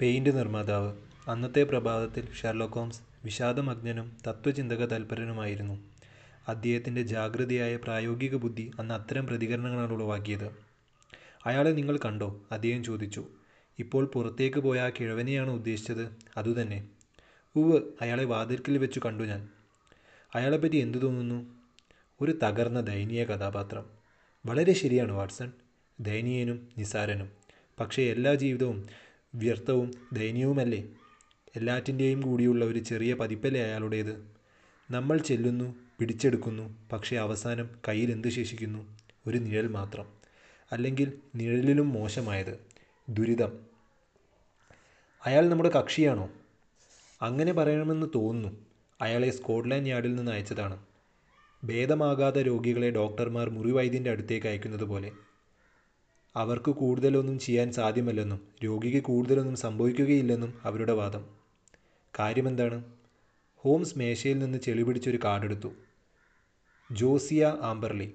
Paint നിർമ്മാതാവ്. അന്നത്തെ പ്രഭാതത്തിൽ ഷെർലോക്ക് ഹോംസ് വിഷാദമഗ്നനും തത്ത്വചിന്തക തൽപരനുമായിരുന്നു. അദ്ദേഹത്തിന്റെ ജാഗ്രതയായ പ്രായോഗിക ബുദ്ധി അന്ന് അത്തരം പ്രതികരണങ്ങളാണ് ഉളവാക്കിയത്. അയാളെ നിങ്ങൾ കണ്ടോ? അദ്ദേഹം ചോദിച്ചു. ഇപ്പോൾ പുറത്തേക്ക് പോയ ആ കിഴവനെയാണോ ഉദ്ദേശിച്ചത്. അതുതന്നെ ഉവ് അയാളെ വാതിൽക്കൽ വെച്ച് കണ്ടു ഞാൻ. അയാളെപ്പറ്റി എന്തു തോന്നുന്നു? ഒരു തകർന്ന ദയനീയ കഥാപാത്രം. വളരെ ശരിയാണ് വാട്സൺ. ദയനീയനും നിസാരനും. പക്ഷേ എല്ലാ ജീവിതവും വ്യർത്ഥവും ദയനീയവുമല്ലേ? എല്ലാറ്റിന്റെയും കൂടിയുള്ള ഒരു ചെറിയ പതിപ്പല്ലേ അയാളുടേത്? നമ്മൾ ചെല്ലുന്നു പിടിച്ചെടുക്കുന്നു പക്ഷേ അവസാനം കയ്യിൽ എന്ത് ശേഷിക്കുന്നു? ഒരു നിഴൽ മാത്രം. അല്ലെങ്കിൽ നിഴലിലും മോശമായത്. ദുരിതം. അയാൾ നമ്മുടെ കക്ഷിയാണോ? അങ്ങനെ പറയണമെന്ന് തോന്നുന്നു. അയാളെ സ്കോട്ട്ലാൻഡ് യാർഡിൽ നിന്ന് അയച്ചതാണ്. ഭേദമാകാതെ രോഗികളെ ഡോക്ടർമാർ മുറിവൈദ്യന്റെ അടുത്തേക്ക് അയക്കുന്നത് പോലെ അവർക്ക് കൂടുതലൊന്നും ചെയ്യാൻ സാധ്യമല്ലെന്നും രോഗിക്ക് കൂടുതലൊന്നും സംഭവിക്കുകയില്ലെന്നും അവരുടെ വാദം. കാര്യമെന്താണ്? ഹോംസ് മേശയിൽ നിന്ന് ചെളി പിടിച്ചൊരു കാർഡെടുത്തു. Josiah Amberley.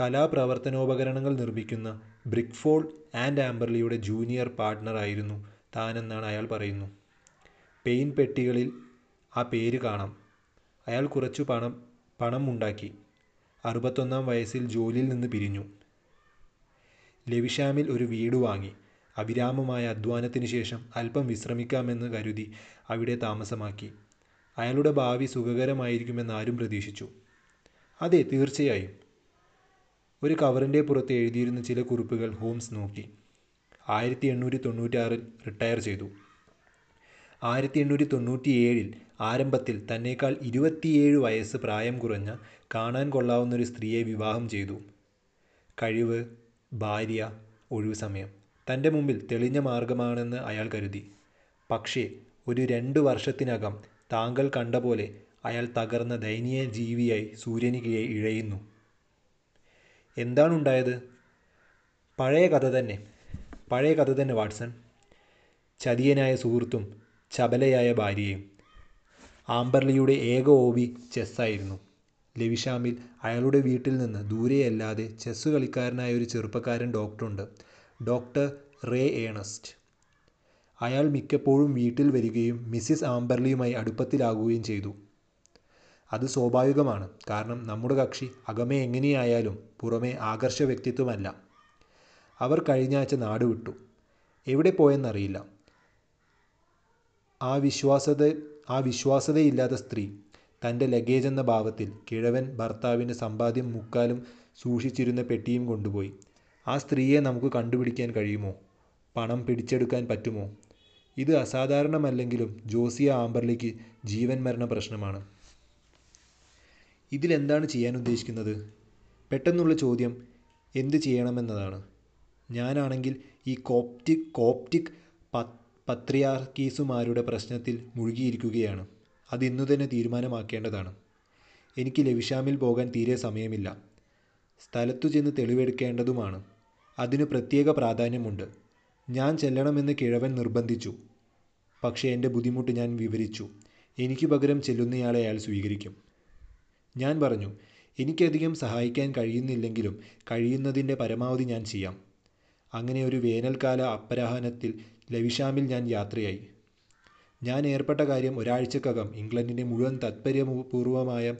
കലാപ്രവർത്തനോപകരണങ്ങൾ നിർമ്മിക്കുന്ന ബ്രിക്ഫോൾ ആൻഡ് ആംബർലിയുടെ ജൂനിയർ പാർട്ട്ണറായിരുന്നു താനെന്നാണ് അയാൾ പറയുന്നു. പെയിൻ പെട്ടികളിൽ ആ പേര് കാണാം. അയാൾ കുറച്ചു പണം പണം ഉണ്ടാക്കി അറുപത്തൊന്നാം വയസ്സിൽ ജോലിയിൽ നിന്ന് പിരിഞ്ഞു. ലെവിഷാമിൽ ഒരു വീട് വാങ്ങി. അവിരാമമായ അധ്വാനത്തിന് ശേഷം അല്പം വിശ്രമിക്കാമെന്ന് കരുതി അവിടെ താമസമാക്കി. അയാളുടെ ഭാവി സുഖകരമായിരിക്കുമെന്ന് ആരും പ്രതീക്ഷിച്ചു. അതെ തീർച്ചയായും. ഒരു കവറിന്റെ പുറത്ത് എഴുതിയിരുന്ന ചില കുറിപ്പുകൾ ഹോംസ് നോക്കി. ആയിരത്തി എണ്ണൂറ്റി റിട്ടയർ ചെയ്തു. ആയിരത്തി എണ്ണൂറ്റി തൊണ്ണൂറ്റി ഏഴിൽ ആരംഭത്തിൽ തന്നേക്കാൾ ഇരുപത്തിയേഴ് വയസ്സ് പ്രായം കുറഞ്ഞ കാണാൻ കൊള്ളാവുന്ന ഒരു സ്ത്രീയെ വിവാഹം ചെയ്തു. കഴിവ് ഭാര്യ ഒഴിവ് സമയം. തന്റെ മുമ്പിൽ തെളിഞ്ഞ മാർഗമാണെന്ന് അയാൾ കരുതി. പക്ഷേ ഒരു രണ്ട് വർഷത്തിനകം താങ്കൾ കണ്ട പോലെ അയാൾ തകർന്ന ദയനീയ ജീവിയായി സൂര്യന് ഇഴയുന്നു. എന്താണുണ്ടായത്? പഴയ കഥ തന്നെ. പഴയ കഥ തന്നെ വാട്സൺ. ചതിയനായ സുഹൃത്തും ചപലയായ ഭാര്യയും. ആംബർലിയുടെ ഏക ഓവി ചെസ്സായിരുന്നു. ലവിഷാമിൽ അയാളുടെ വീട്ടിൽ നിന്ന് ദൂരെയല്ലാതെ ചെസ്സ് കളിക്കാരനായ ഒരു ചെറുപ്പക്കാരൻ ഡോക്ടറുണ്ട്. Doctor Ray Ernest. അയാൾ മിക്കപ്പോഴും വീട്ടിൽ വരികയും മിസ്സിസ് ആംബർലിയുമായി അടുപ്പത്തിലാകുകയും ചെയ്തു. അത് സ്വാഭാവികമാണ്. കാരണം നമ്മുടെ കക്ഷി അകമേ എങ്ങനെയായാലും പുറമേ ആകർഷ വ്യക്തിത്വമല്ല. അവർ കഴിഞ്ഞ ആഴ്ച നാട് വിട്ടു. എവിടെ പോയെന്നറിയില്ല. ആ വിശ്വാസത ആ വിശ്വാസതയില്ലാത്ത സ്ത്രീ ലഗേജ് എന്ന ഭാവത്തിൽ കിഴവൻ ഭർത്താവിന് സമ്പാദ്യം മുക്കാലും സൂക്ഷിച്ചിരുന്ന പെട്ടിയും കൊണ്ടുപോയി. ആ സ്ത്രീയെ നമുക്ക് കണ്ടുപിടിക്കാൻ കഴിയുമോ? പണം പിടിച്ചെടുക്കാൻ പറ്റുമോ? ഇത് അസാധാരണമല്ലെങ്കിലും ജോസിയ ആംബർലിക്ക് ജീവൻ മരണ പ്രശ്നമാണ്. ഇതിലെന്താണ് ചെയ്യാൻ ഉദ്ദേശിക്കുന്നത്? പെട്ടെന്നുള്ള ചോദ്യം എന്ത് ചെയ്യണമെന്നതാണ്. ഞാനാണെങ്കിൽ ഈ കോപ്റ്റിക് കോപ്റ്റിക് പത്രിയാർക്കീസുമാരുടെ പ്രശ്നത്തിൽ മുഴുകിയിരിക്കുകയാണ്. അത് ഇന്നു തന്നെ തീരുമാനമാക്കേണ്ടതാണ്. എനിക്ക് ലവിഷാമിൽ പോകാൻ തീരെ സമയമില്ല. സ്ഥലത്തു ചെന്ന് തെളിവെടുക്കേണ്ടതുമാണ്. അതിന് പ്രത്യേക പ്രാധാന്യമുണ്ട്. ഞാൻ ചെല്ലണമെന്ന് കിഴവൻ നിർബന്ധിച്ചു. പക്ഷേ എന്റെ ബുദ്ധിമുട്ട് ഞാൻ വിവരിച്ചു. എനിക്ക് പകരം ചെല്ലുന്നയാളെ അയാൾ സ്വീകരിക്കും. ഞാൻ പറഞ്ഞു എനിക്കധികം സഹായിക്കാൻ കഴിയുന്നില്ലെങ്കിലും കഴിയുന്നതിന്റെ പരമാവധി ഞാൻ ചെയ്യാം അങ്ങനെ ഒരു വേനൽക്കാല അപ്പരാഹനത്തിൽ ലവിഷാമിൽ ഞാൻ യാത്രയായി. ഞാൻ ഏർപ്പെട്ട കാര്യം ഒരാഴ്ചക്കകം ഇംഗ്ലണ്ടിന്റെ മുഴുവൻ താത്പര്യപൂർവമായ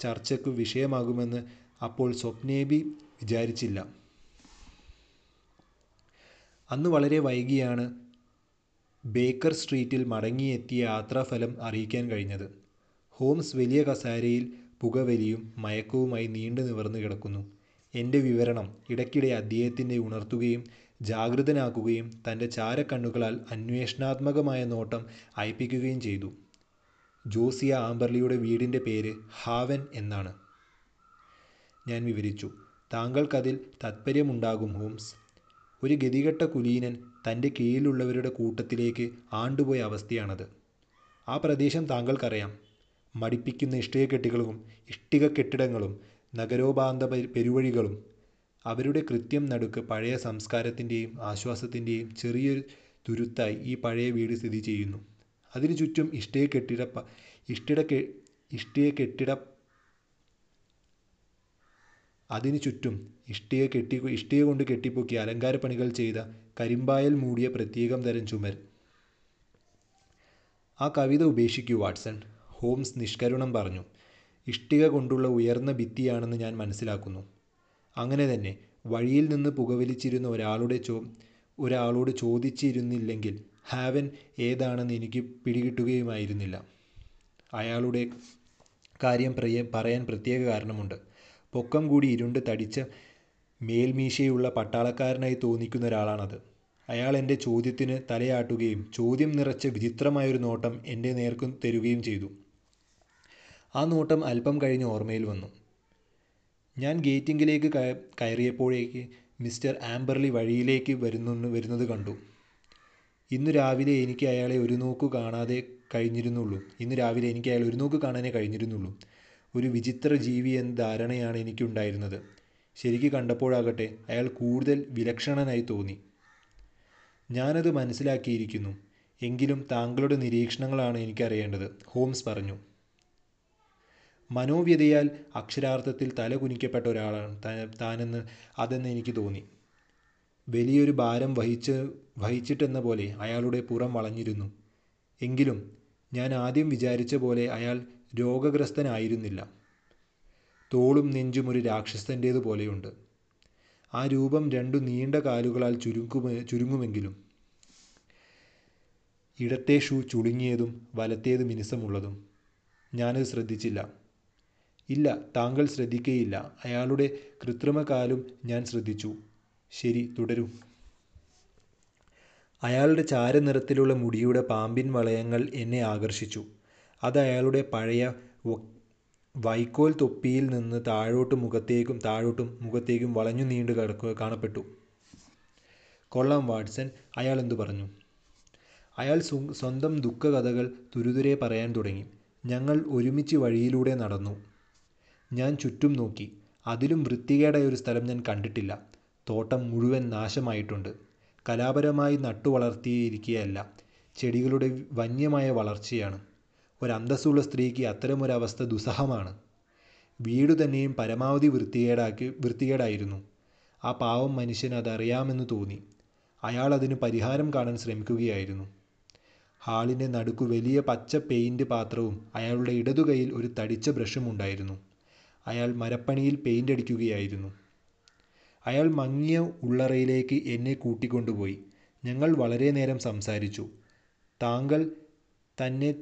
ചർച്ചയ്ക്ക് വിഷയമാകുമെന്ന് അപ്പോൾ സ്വപ്നേബി വിചാരിച്ചില്ല. അന്ന് വളരെ വൈകിയാണ് ബേക്കർ സ്ട്രീറ്റിൽ മടങ്ങിയെത്തിയ യാത്രാഫലം അറിയിക്കാൻ കഴിഞ്ഞത്. ഹോംസ് വലിയ കസാരയിൽ പുകവലിയും മയക്കവുമായി നീണ്ടു നിവർന്നു കിടക്കുന്നു. എന്റെ വിവരണം ഇടയ്ക്കിടെ അദ്ദേഹത്തിന്റെ ഉണർത്തുകയും ജാഗൃതനാക്കുകയും തന്റെ ചാരക്കണ്ണുകളാൽ അന്വേഷണാത്മകമായ നോട്ടം അയപ്പിക്കുകയും ചെയ്തു. ജോസിയ ആംബർലിയുടെ വീടിന്റെ പേര് ഹാവൻ എന്നാണ്. ഞാൻ വിവരിച്ചു താങ്കൾക്കതിൽ താത്പര്യമുണ്ടാകും ഹോംസ്. ഒരു ഗതികെട്ട കുലീനൻ തന്റെ കീഴിലുള്ളവരുടെ കൂട്ടത്തിലേക്ക് ആണ്ടുപോയ അവസ്ഥയാണത്. ആ പ്രദേശം താങ്കൾക്കറിയാം. മടിപ്പിക്കുന്ന ഇഷ്ടികക്കെട്ടുകളും ഇഷ്ടിക കെട്ടിടങ്ങളും നഗരോപാന്ത പെരുവഴികളും അവരുടെ കൃത്യം നടുക്ക് പഴയ സംസ്കാരത്തിന്റെയും ആശ്വാസത്തിന്റെയും ചെറിയൊരു തുരുത്തായി ഈ പഴയ വീട് സ്ഥിതി ചെയ്യുന്നു. അതിനു ചുറ്റും ഇഷ്ടയെ കെട്ടിട അതിനു ചുറ്റും ഇഷ്ടയെ കെട്ടി ഇഷ്ടയെ കൊണ്ട് കെട്ടിപ്പൊക്കി അലങ്കാരപ്പണികൾ ചെയ്ത കരിമ്പായൽ മൂടിയ പ്രത്യേകം തരം ചുമർ. ആ കവിത ഉപേക്ഷിക്കൂ വാട്സൺ. ഹോംസ് നിഷ്കരുണം പറഞ്ഞു. ഇഷ്ടിക കൊണ്ടുള്ള ഉയർന്ന ഭിത്തിയാണെന്ന് ഞാൻ മനസ്സിലാക്കുന്നു. അങ്ങനെ തന്നെ വഴിയിൽ നിന്ന് പുകവലിച്ചിരുന്ന ഒരാളുടെ ചോ ഒരാളോട് ചോദിച്ചിരുന്നില്ലെങ്കിൽ ഹാവൻ ഏതാണെന്ന് എനിക്ക് പിടികിട്ടുകയുമായിരുന്നില്ല. അയാളുടെ കാര്യം പ്രയ പറയാൻ പ്രത്യേക കാരണമുണ്ട്. പൊക്കം കൂടി ഇരുണ്ട് തടിച്ച മേൽമീശയുള്ള പട്ടാളക്കാരനായി തോന്നിക്കുന്ന ഒരാളാണത്. അയാൾ എന്റെ ചോദ്യത്തിന് തലയാട്ടുകയും ചോദ്യം നിറച്ച വിചിത്രമായൊരു നോട്ടം എന്റെ നേർക്ക് തരുകയും ചെയ്തു. ആ നോട്ടം അല്പം കഴിഞ്ഞ് ഓർമ്മയിൽ വന്നു. ഞാൻ ഗേറ്റിങ്കിലേക്ക് കയറിയപ്പോഴേക്ക് മിസ്റ്റർ ആംബർലി വഴിയിലേക്ക് വരുന്നു വരുന്നത് കണ്ടു. ഇന്ന് രാവിലെ എനിക്ക് അയാളെ ഒരു നോക്ക് കാണാതെ കഴിഞ്ഞിരുന്നുള്ളൂ. ഇന്ന് രാവിലെ എനിക്ക് അയാൾ ഒരു നോക്ക് കാണാനേ കഴിഞ്ഞിരുന്നുള്ളൂ. ഒരു വിചിത്ര ജീവി എന്ന ധാരണയാണ് എനിക്കുണ്ടായിരുന്നത്. ശരിക്ക് കണ്ടപ്പോഴാകട്ടെ അയാൾ കൂടുതൽ വിലക്ഷണനായി തോന്നി. ഞാനത് മനസ്സിലാക്കിയിരിക്കുന്നു. എങ്കിലും താങ്കളുടെ നിരീക്ഷണങ്ങളാണ് എനിക്കറിയേണ്ടത് ഹോംസ് പറഞ്ഞു. മനോവ്യതയാൽ അക്ഷരാർത്ഥത്തിൽ തലകുനിക്കപ്പെട്ട ഒരാളാണ്. താനെന്ന് അതെന്ന് എനിക്ക് തോന്നി. വലിയൊരു ഭാരം വഹിച്ച് വഹിച്ചിട്ടെന്ന പോലെ അയാളുടെ പുറം വളഞ്ഞിരുന്നു. എങ്കിലും ഞാൻ ആദ്യം വിചാരിച്ച പോലെ അയാൾ രോഗഗ്രസ്തനായിരുന്നില്ല. തോളും നെഞ്ചും ഒരു രാക്ഷസന്റേതു പോലെയുണ്ട്. ആ രൂപം രണ്ടു നീണ്ട കാലുകളാൽ ചുരുങ്ങു ചുരുങ്ങുമെങ്കിലും ഇടത്തെ ഷൂ ചുളുങ്ങിയതും വലത്തേത് മിനുസമുള്ളതും ഞാനത് ശ്രദ്ധിച്ചില്ല. ഇല്ല താങ്കൾ ശ്രദ്ധിക്കയില്ല. അയാളുടെ കൃത്രിമകാലും ഞാൻ ശ്രദ്ധിച്ചു. ശരി തുടരൂ. അയാളുടെ ചാരനിറത്തിലുള്ള മുടിയുടെ പാമ്പിൻ വളയങ്ങൾ എന്നെ ആകർഷിച്ചു. അത് അയാളുടെ പഴയ വൈക്കോൽ തൊപ്പിയിൽ നിന്ന് താഴോട്ട് മുഖത്തേക്കും താഴോട്ടും മുഖത്തേക്കും വളഞ്ഞു നീണ്ടു കിടക്കുക കാണപ്പെട്ടു. കൊള്ളാം വാട്സൺ. അയാൾ എന്തു പറഞ്ഞു? അയാൾ സ്വന്തം ദുഃഖകഥകൾ തുരുതുരെ പറയാൻ തുടങ്ങി. ഞങ്ങൾ ഒരുമിച്ച് വഴിയിലൂടെ നടന്നു. ഞാൻ ചുറ്റും നോക്കി. അതിലും വൃത്തികേടായ ഒരു സ്ഥലം ഞാൻ കണ്ടിട്ടില്ല. തോട്ടം മുഴുവൻ നാശമായിട്ടുണ്ട്. കലാപരമായി നട്ടുവളർത്തിയിരിക്കുകയല്ല. ചെടികളുടെ വന്യമായ വളർച്ചയാണ്. ഒരന്തസ്സുള്ള സ്ത്രീക്ക് അത്തരമൊരവസ്ഥ ദുസ്സഹമാണ്. വീടു തന്നെയും പരമാവധി വൃത്തികേടാക്കി വൃത്തികേടായിരുന്നു. ആ പാവം മനുഷ്യന് അതറിയാമെന്ന് തോന്നി. അയാൾ അതിന് പരിഹാരം കാണാൻ ശ്രമിക്കുകയായിരുന്നു. ഹാളിന്റെ നടുക്കു വലിയ പച്ച പെയിന്റ് പാത്രവും അയാളുടെ ഇടതുകൈയിൽ ഒരു തടിച്ച ബ്രഷും ഉണ്ടായിരുന്നു അയാൾ മരപ്പണിയിൽ പെയിന്റ് അടിക്കുകയായിരുന്നു. അയാൾ മങ്ങിയ ഉള്ളറയിലേക്ക് എന്നെ കൂട്ടിക്കൊണ്ടുപോയി. ഞങ്ങൾ വളരെ നേരം സംസാരിച്ചു. താങ്കൾ തന്നെ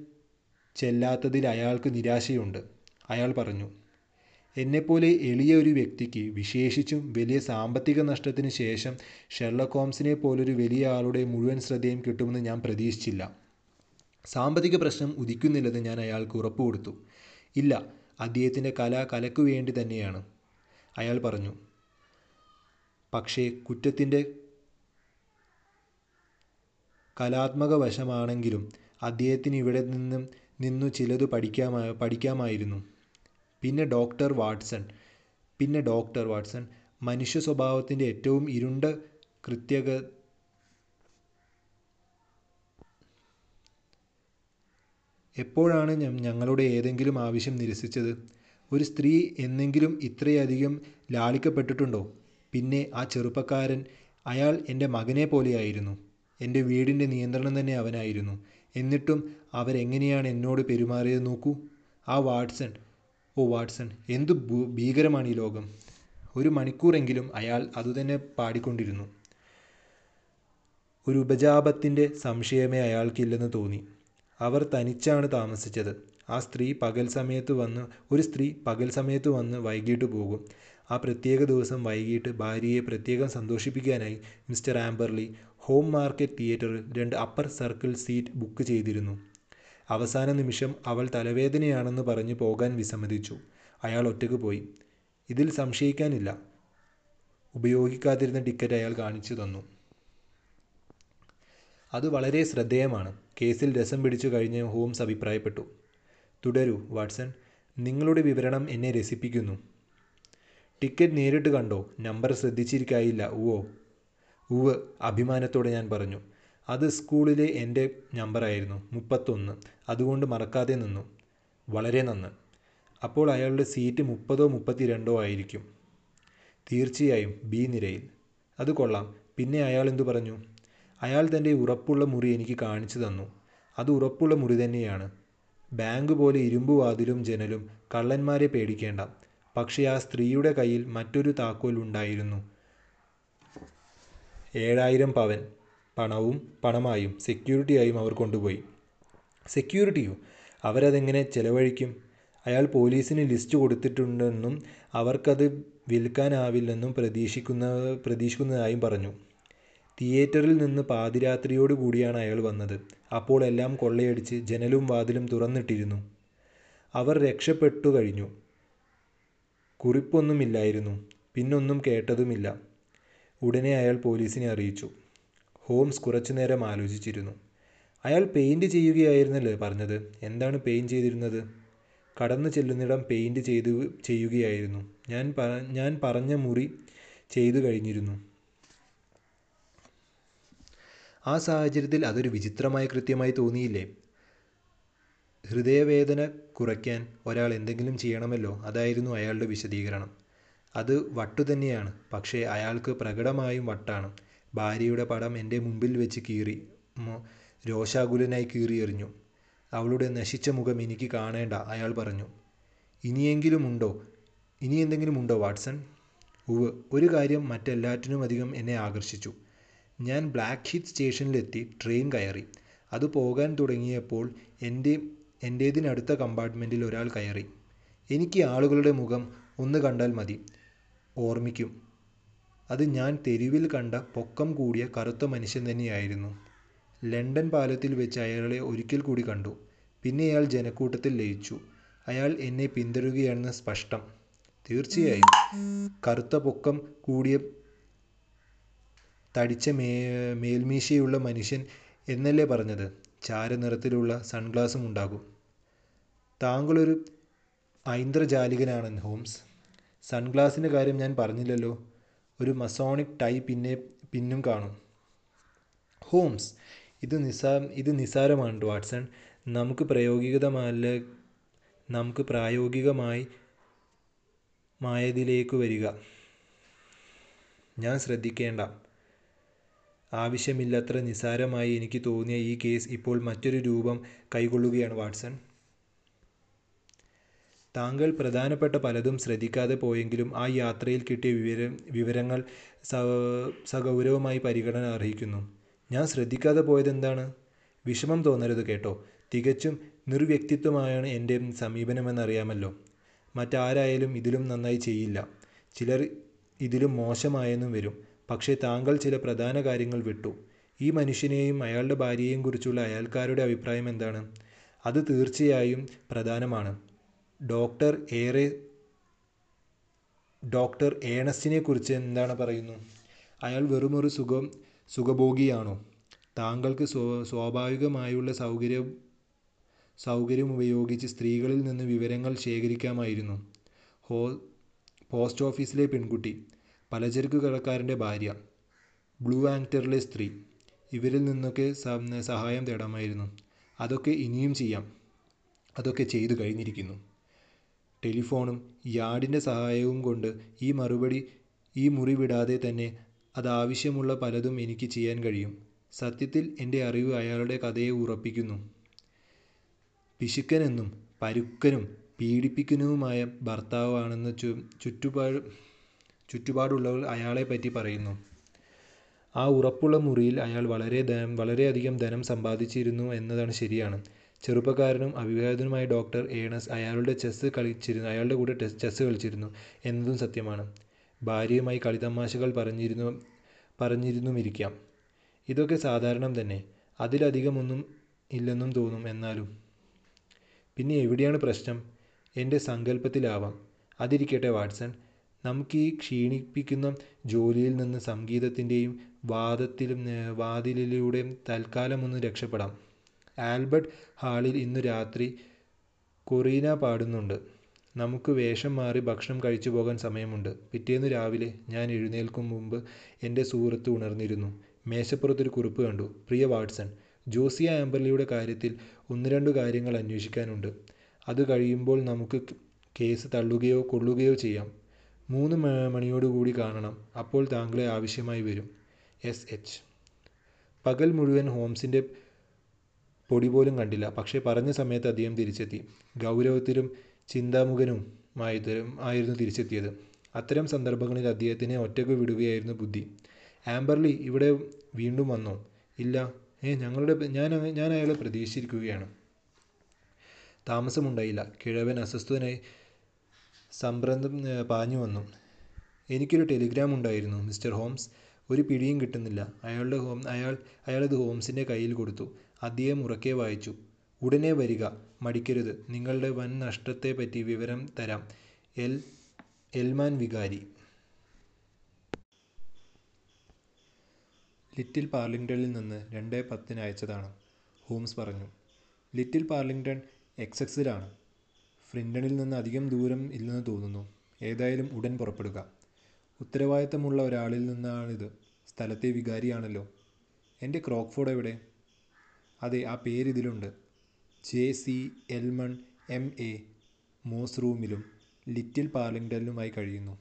ചെല്ലാത്തതിൽ അയാൾക്ക് നിരാശയുണ്ട് അയാൾ പറഞ്ഞു. എന്നെപ്പോലെ എളിയ ഒരു വ്യക്തിക്ക് വിശേഷിച്ചും വലിയ സാമ്പത്തിക നഷ്ടത്തിന് ശേഷം ഷെർലക് ഹോംസിനെ പോലൊരു വലിയ ആളുടെ മുഴുവൻ ശ്രദ്ധയും കിട്ടുമെന്ന് ഞാൻ പ്രതീക്ഷിച്ചില്ല. സാമ്പത്തിക പ്രശ്നം ഉദിക്കുന്നില്ലെന്ന് ഞാൻ അയാൾക്ക് ഉറപ്പ് കൊടുത്തു ഇല്ല അദ്ദേഹത്തിന്റെ കല കലയ്ക്കു വേണ്ടി തന്നെയാണ്. അയാൾ പറഞ്ഞു പക്ഷേ കുറ്റത്തിന്റെ കലാത്മക വശമാണെങ്കിലും അദ്ദേഹത്തിന് ഇവിടെ നിന്നും നിന്നു ചിലത് പഠിക്കാമാ പഠിക്കാമായിരുന്നു. പിന്നെ ഡോക്ടർ വാട്സൺ പിന്നെ ഡോക്ടർ വാട്സൺ മനുഷ്യ സ്വഭാവത്തിന്റെ ഏറ്റവും ഇരുണ്ട കൃത്യക എപ്പോഴാണ് ഞങ്ങളുടെ ഏതെങ്കിലും ആവശ്യം നിരസിച്ചത്? ഒരു സ്ത്രീ എന്നെങ്കിലും ഇത്രയധികം ലാളിക്കപ്പെട്ടിട്ടുണ്ടോ? പിന്നെ ആ ചെറുപ്പക്കാരൻ അയാൾ എന്റെ മകനെ പോലെയായിരുന്നു. എന്റെ വീടിന്റെ നിയന്ത്രണം തന്നെ അവനായിരുന്നു. എന്നിട്ടും അവരെങ്ങനെയാണ് എന്നോട് പെരുമാറിയത് നോക്കൂ. ആ വാട്സൺ ഓ വാട്സൺ എന്തു ഭീകരമാണ് ഈ ലോകം. ഒരു മണിക്കൂറെങ്കിലും അയാൾ അതുതന്നെ പാടിക്കൊണ്ടിരുന്നു. ഒരു ഉപജാപത്തിന്റെ സംശയമേ അയാൾക്കില്ലെന്ന് തോന്നി. അവർ തനിച്ചാണ് താമസിച്ചത്. ആ സ്ത്രീ പകൽ സമയത്ത് വന്ന് ഒരു സ്ത്രീ പകൽ സമയത്ത് വന്ന് വൈകിട്ട് പോകും. ആ പ്രത്യേക ദിവസം വൈകിട്ട് ഭാര്യയെ പ്രത്യേകം സന്തോഷിപ്പിക്കാനായി മിസ്റ്റർ ആംബർലി ഹോം മാർക്കറ്റ് തിയേറ്ററിൽ രണ്ട് അപ്പർ സർക്കിൾ സീറ്റ് ബുക്ക് ചെയ്തിരുന്നു. അവസാന നിമിഷം അവൾ തലവേദനയാണെന്ന് പറഞ്ഞ് പോകാൻ വിസമ്മതിച്ചു. അയാൾ ഒറ്റയ്ക്ക് പോയി. ഇതിൽ സംശയിക്കാനില്ല. ഉപയോഗിക്കാതിരുന്ന ടിക്കറ്റ് അയാൾ കാണിച്ചു തന്നു. അത് വളരെ ശ്രദ്ധേയമാണ്. കേസിൽ രസം പിടിച്ചു കഴിഞ്ഞ് ഹോംസ് അഭിപ്രായപ്പെട്ടു. തുടരൂ വാട്സൺ. നിങ്ങളുടെ വിവരണം എന്നെ രസിപ്പിക്കുന്നു. ടിക്കറ്റ് നേരിട്ട് കണ്ടോ? നമ്പർ ശ്രദ്ധിച്ചിരിക്കായില്ല. ഊവോ ഉവ് അഭിമാനത്തോടെ ഞാൻ പറഞ്ഞു. അത് സ്കൂളിലെ എന്റെ നമ്പറായിരുന്നു മുപ്പത്തൊന്ന്. അതുകൊണ്ട് മറക്കാതെ നിന്നു. വളരെ നന്ന്. അപ്പോൾ അയാളുടെ സീറ്റ് മുപ്പതോ മുപ്പത്തിരണ്ടോ ആയിരിക്കും. തീർച്ചയായും. ബി നിരയിൽ. അത് കൊള്ളാം. പിന്നെ അയാൾ എന്തു പറഞ്ഞു? അയാൾ തന്റെ ഉറപ്പുള്ള മുറി എനിക്ക് കാണിച്ചു തന്നു. അത് ഉറപ്പുള്ള മുറി തന്നെയാണ്. ബാങ്ക് പോലെ ഇരുമ്പ് വാതിലും ജനലും കള്ളന്മാരെ പേടിക്കേണ്ട. പക്ഷേ ആ സ്ത്രീയുടെ കയ്യിൽ മറ്റൊരു താക്കോൽ ഉണ്ടായിരുന്നു. ഏഴായിരം പവൻ. പണവും പണമായും സെക്യൂരിറ്റിയായും അവർ കൊണ്ടുപോയി. സെക്യൂരിറ്റിയോ അവരതെങ്ങനെ ചെലവഴിക്കും? അയാൾ പോലീസിന് ലിസ്റ്റ് കൊടുത്തിട്ടുണ്ടെന്നും അവർക്കത് വിൽക്കാനാവില്ലെന്നും പ്രതീക്ഷിക്കുന്ന പ്രതീക്ഷിക്കുന്നതായും പറഞ്ഞു. തിയേറ്ററിൽ നിന്ന് പാതിരാത്രിയോടു കൂടിയാണ് അയാൾ വന്നത്. അപ്പോൾ എല്ലാം കൊള്ളയടിച്ച് ജനലും വാതിലും തുറന്നിട്ടിരുന്നു. അവർ രക്ഷപ്പെട്ടു കഴിഞ്ഞു. കുറിപ്പൊന്നുമില്ലായിരുന്നു. പിന്നൊന്നും കേട്ടതുമില്ല. ഉടനെ അയാൾ പോലീസിനെ അറിയിച്ചു. ഹോംസ് കുറച്ചുനേരം ആലോചിച്ചിരുന്നു. അയാൾ പെയിന്റ് ചെയ്യുകയായിരുന്നല്ലേ പറഞ്ഞത്? എന്താണ് പെയിന്റ് ചെയ്തിരുന്നത്? കടന്നു ചെല്ലുന്നിടം ചെയ്തു ചെയ്യുകയായിരുന്നു. ഞാൻ പറഞ്ഞ മുറി ചെയ്തു കഴിഞ്ഞിരുന്നു. ആ സാഹചര്യത്തിൽ അതൊരു വിചിത്രമായ കൃത്യമായി തോന്നിയില്ലേ? ഹൃദയവേദന കുറയ്ക്കാൻ ഒരാൾ എന്തെങ്കിലും ചെയ്യണമല്ലോ? അതായിരുന്നു അയാളുടെ വിശദീകരണം. അത് വട്ടു തന്നെയാണ്. പക്ഷേ അയാൾക്ക് പ്രകടമായും വട്ടാണ്. ഭാര്യയുടെ പടം എന്റെ മുമ്പിൽ വെച്ച് കീറി രോഷാകുലനായി കീറിയെറിഞ്ഞു. അവളുടെ നശിച്ച മുഖം എനിക്ക് കാണേണ്ട അയാൾ പറഞ്ഞു. ഇനിയെങ്കിലും ഉണ്ടോ? ഇനി എന്തെങ്കിലും ഉണ്ടോ വാട്സൺ? ഉവ് ഒരു കാര്യം മറ്റെല്ലാറ്റിനും അധികം എന്നെ ആകർഷിച്ചു. ഞാൻ ബ്ലാക്ക് ഹീത്ത് സ്റ്റേഷനിലെത്തി ട്രെയിൻ കയറി. അത് പോകാൻ തുടങ്ങിയപ്പോൾ എന്റെ എന്റേതിനടുത്ത കമ്പാർട്ട്മെന്റിൽ ഒരാൾ കയറി. എനിക്ക് ആളുകളുടെ മുഖം ഒന്ന് കണ്ടാൽ മതി. ഓർമ്മിക്കും. അത് ഞാൻ തെരുവിൽ കണ്ട പൊക്കം കൂടിയ കറുത്ത മനുഷ്യൻ തന്നെയായിരുന്നു. ലണ്ടൻ പാലത്തിൽ വെച്ച് അയാളെ ഒരിക്കൽ കൂടി കണ്ടു. പിന്നെ അയാൾ ജനക്കൂട്ടത്തിൽ ലയിച്ചു. അയാൾ എന്നെ പിന്തുടരുകയാണെന്ന് സ്പഷ്ടം. തീർച്ചയായും. കറുത്ത പൊക്കം കൂടിയ തടിച്ച മേൽമീശയുള്ള മനുഷ്യൻ എന്നല്ലേ പറഞ്ഞത്? ചാരനിറത്തിലുള്ള സൺഗ്ലാസും ഉണ്ടാകും. താങ്കളൊരു ഐന്ദ്രജാലികനാണ് ഹോംസ്. സൺഗ്ലാസിന്റെ കാര്യം ഞാൻ പറഞ്ഞില്ലല്ലോ. ഒരു മസോണിക് ടൈ പിന്നെ പിന്നും കാണും. ഹോംസ് ഇത് നിസാ ഇത് നിസാരമാണ് വാട്സൺ. നമുക്ക് പ്രായോഗികതമല്ല നമുക്ക് പ്രായോഗികമായി മായതിലേക്ക് വരിക. ഞാൻ ശ്രദ്ധിക്കേണ്ട. ആവശ്യമില്ലത്ര നിസാരമായി എനിക്ക് തോന്നിയ ഈ കേസ് ഇപ്പോൾ മറ്റൊരു രൂപം കൈക്കൊള്ളുകയാണ് വാട്സൺ. താങ്കൾ പ്രധാനപ്പെട്ട പലതും ശ്രദ്ധിക്കാതെ പോയെങ്കിലും ആ യാത്രയിൽ കിട്ടിയ വിവര വിവരങ്ങൾ സഗൗരവമായി പരിഗണന അർഹിക്കുന്നു. ഞാൻ ശ്രദ്ധിക്കാതെ പോയതെന്താണ്? വിഷമം തോന്നരുത് കേട്ടോ. തികച്ചും നിർവ്യക്തിത്വമായാണ് എന്റെ സമീപനമെന്നറിയാമല്ലോ. മറ്റാരായാലും ഇതിലും നന്നായി ചെയ്യില്ല. ചിലർ ഇതിലും മോശമായെന്നും വരും. പക്ഷേ താങ്കൾ ചില പ്രധാന കാര്യങ്ങൾ വിട്ടു. ഈ മനുഷ്യനെയും അയാളുടെ ഭാര്യയെയും കുറിച്ചുള്ള അയൽക്കാരുടെ അഭിപ്രായം എന്താണ്? അത് തീർച്ചയായും പ്രധാനമാണ്. ഡോക്ടർ ഏറെ ഡോക്ടർ ഏണസ്റ്റിനെ കുറിച്ച് എന്താണ് പറയുന്നു? അയാൾ വെറുമൊരു സുഖം സുഖഭോഗിയാണോ? താങ്കൾക്ക് സ്വ സ്വാഭാവികമായുള്ള സൗകര്യം സൗകര്യം ഉപയോഗിച്ച് സ്ത്രീകളിൽ നിന്ന് വിവരങ്ങൾ ശേഖരിക്കാമായിരുന്നു. ഹോ പോസ്റ്റ് ഓഫീസിലെ പെൺകുട്ടി. പലചരക്ക് കടക്കാരന്റെ ഭാര്യ ബ്ലൂ ആങ്ക്ടറിലെ സ്ത്രീ. ഇവരിൽ നിന്നൊക്കെ സഹായം തേടാമായിരുന്നു. അതൊക്കെ ഇനിയും ചെയ്യാം. അതൊക്കെ ചെയ്തു കഴിഞ്ഞിരിക്കുന്നു. ടെലിഫോണും യാർഡിന്റെ സഹായവും കൊണ്ട് ഈ മറുപടി ഈ മുറി വിടാതെ തന്നെ അതാവശ്യമുള്ള പലതും എനിക്ക് ചെയ്യാൻ കഴിയും. സത്യത്തിൽ എന്റെ അറിവ് അയാളുടെ കഥയെ ഉറപ്പിക്കുന്നു. പിശുക്കനെന്നും പരുക്കനും പീഡിപ്പിക്കുന്നതുമായ ഭർത്താവാണെന്ന് ചു ചുറ്റുപാട് ചുറ്റുപാടുള്ളവർ അയാളെപ്പറ്റി പറയുന്നു. ആ ഉറപ്പുള്ള മുറിയിൽ അയാൾ വളരെ ധനം വളരെയധികം ധനം സമ്പാദിച്ചിരുന്നു എന്നതാണ് ശരിയാണ്. ചെറുപ്പക്കാരനും അവിവാഹിതനുമായ ഡോക്ടർ ഏണസ് അയാളുടെ ചെസ്സ് കളിച്ചിരുന്നു അയാളുടെ കൂടെ ചെസ്സ് കളിച്ചിരുന്നു എന്നതും സത്യമാണ്. ഭാര്യയുമായി കളിതമാശകൾ പറഞ്ഞിരുന്നു പറഞ്ഞിരുന്നുമിരിക്കാം. ഇതൊക്കെ സാധാരണം തന്നെ. അതിലധികമൊന്നും ഇല്ലെന്നും തോന്നും എന്നാലും. പിന്നെ എവിടെയാണ് പ്രശ്നം? എന്റെ സങ്കല്പത്തിലാവാം അതിരിക്കട്ടെ വാട്സൺ. നമുക്ക് ക്ഷീണിപ്പിക്കുന്ന ജോലിയിൽ നിന്ന് സംഗീതത്തിന്റെയും വാദത്തിലും വാതിലിലൂടെയും തൽക്കാലം ഒന്ന് രക്ഷപ്പെടാം. ആൽബർട്ട് ഹാളിൽ ഇന്ന് രാത്രി കൊറീന പാടുന്നുണ്ട്. നമുക്ക് വേഷം മാറി ഭക്ഷണം കഴിച്ചു പോകാൻ സമയമുണ്ട്. പിറ്റേന്ന് രാവിലെ ഞാൻ എഴുന്നേൽക്കും മുമ്പ് എന്റെ സുഹൃത്ത് ഉണർന്നിരുന്നു. മേശപ്പുറത്തൊരു കുറിപ്പ് കണ്ടു. പ്രിയ വാട്സൺ ജോസിയ ആംബർലിയുടെ കാര്യത്തിൽ ഒന്ന് രണ്ട് കാര്യങ്ങൾ അന്വേഷിക്കാനുണ്ട്. അത് കഴിയുമ്പോൾ നമുക്ക് കേസ് തള്ളുകയോ കൊള്ളുകയോ ചെയ്യാം. മൂന്ന് മണിയോടുകൂടി കാണണം. അപ്പോൾ താങ്കളെ ആവശ്യമായി വരും. S H. പകൽ മുഴുവൻ ഹോംസിന്റെ പൊടി പോലും കണ്ടില്ല. പക്ഷേ പറഞ്ഞ സമയത്ത് അദ്ദേഹം തിരിച്ചെത്തി. ഗൗരവത്തിലും ചിന്താമുഖനുമായതും ആയിരുന്നു തിരിച്ചെത്തിയത്. അത്തരം സന്ദർഭങ്ങളിൽ അദ്ദേഹത്തിനെ ഒറ്റയ്ക്ക് വിടുകയായിരുന്നു ബുദ്ധി. ആംബർലി ഇവിടെ വീണ്ടും വന്നോ? ഇല്ല. ഏ ഞങ്ങളുടെ ഞാൻ ഞാൻ അയാളെ പ്രതീക്ഷിച്ചിരിക്കുകയാണ്. താമസമുണ്ടായില്ല. കിഴവൻ അസ്വസ്ഥനായി സംഭ്രന്തം ഏ, പാഞ്ഞു വന്നു. എനിക്കൊരു ടെലിഗ്രാം ഉണ്ടായിരുന്നു മിസ്റ്റർ ഹോംസ്. ഒരു പിടിയും കിട്ടുന്നില്ല. അയാളുടെ ഹോം അയാൾ അയാളത് ഹോംസിന്റെ കയ്യിൽ കൊടുത്തു. അദ്ദേഹം ഉറക്കെ വായിച്ചു. ഉടനെ വരിക. മടിക്കരുത്. നിങ്ങളുടെ വൻ നഷ്ടത്തെപ്പറ്റി വിവരം തരാം. എൽ എൽമാൻ വികാരി. ലിറ്റിൽ പാർലിംഗ്ടണിൽ നിന്ന് രണ്ട് പത്തിന് അയച്ചതാണ് ഹോംസ് പറഞ്ഞു. ലിറ്റിൽ പാർലിംഗ്ടൺ എക്സക്സിലാണ്. ഫ്രിൻഡണിൽ നിന്ന് അധികം ദൂരം ഇല്ലെന്ന് തോന്നുന്നു. ഏതായാലും ഉടൻ പുറപ്പെടുക. ഉത്തരവാദിത്തമുള്ള ഒരാളിൽ നിന്നാണിത്. സ്ഥലത്തെ വികാരിയാണല്ലോ. എന്റെ ക്രോക്ക്ഫോർഡ് എവിടെ? അതെ ആ പേര് ഇതിലുണ്ട് J C Elman M A. MOS റൂമിലും ലിറ്റിൽ പാർലിംഗ്ടണിലുമായി കഴിയുന്നു.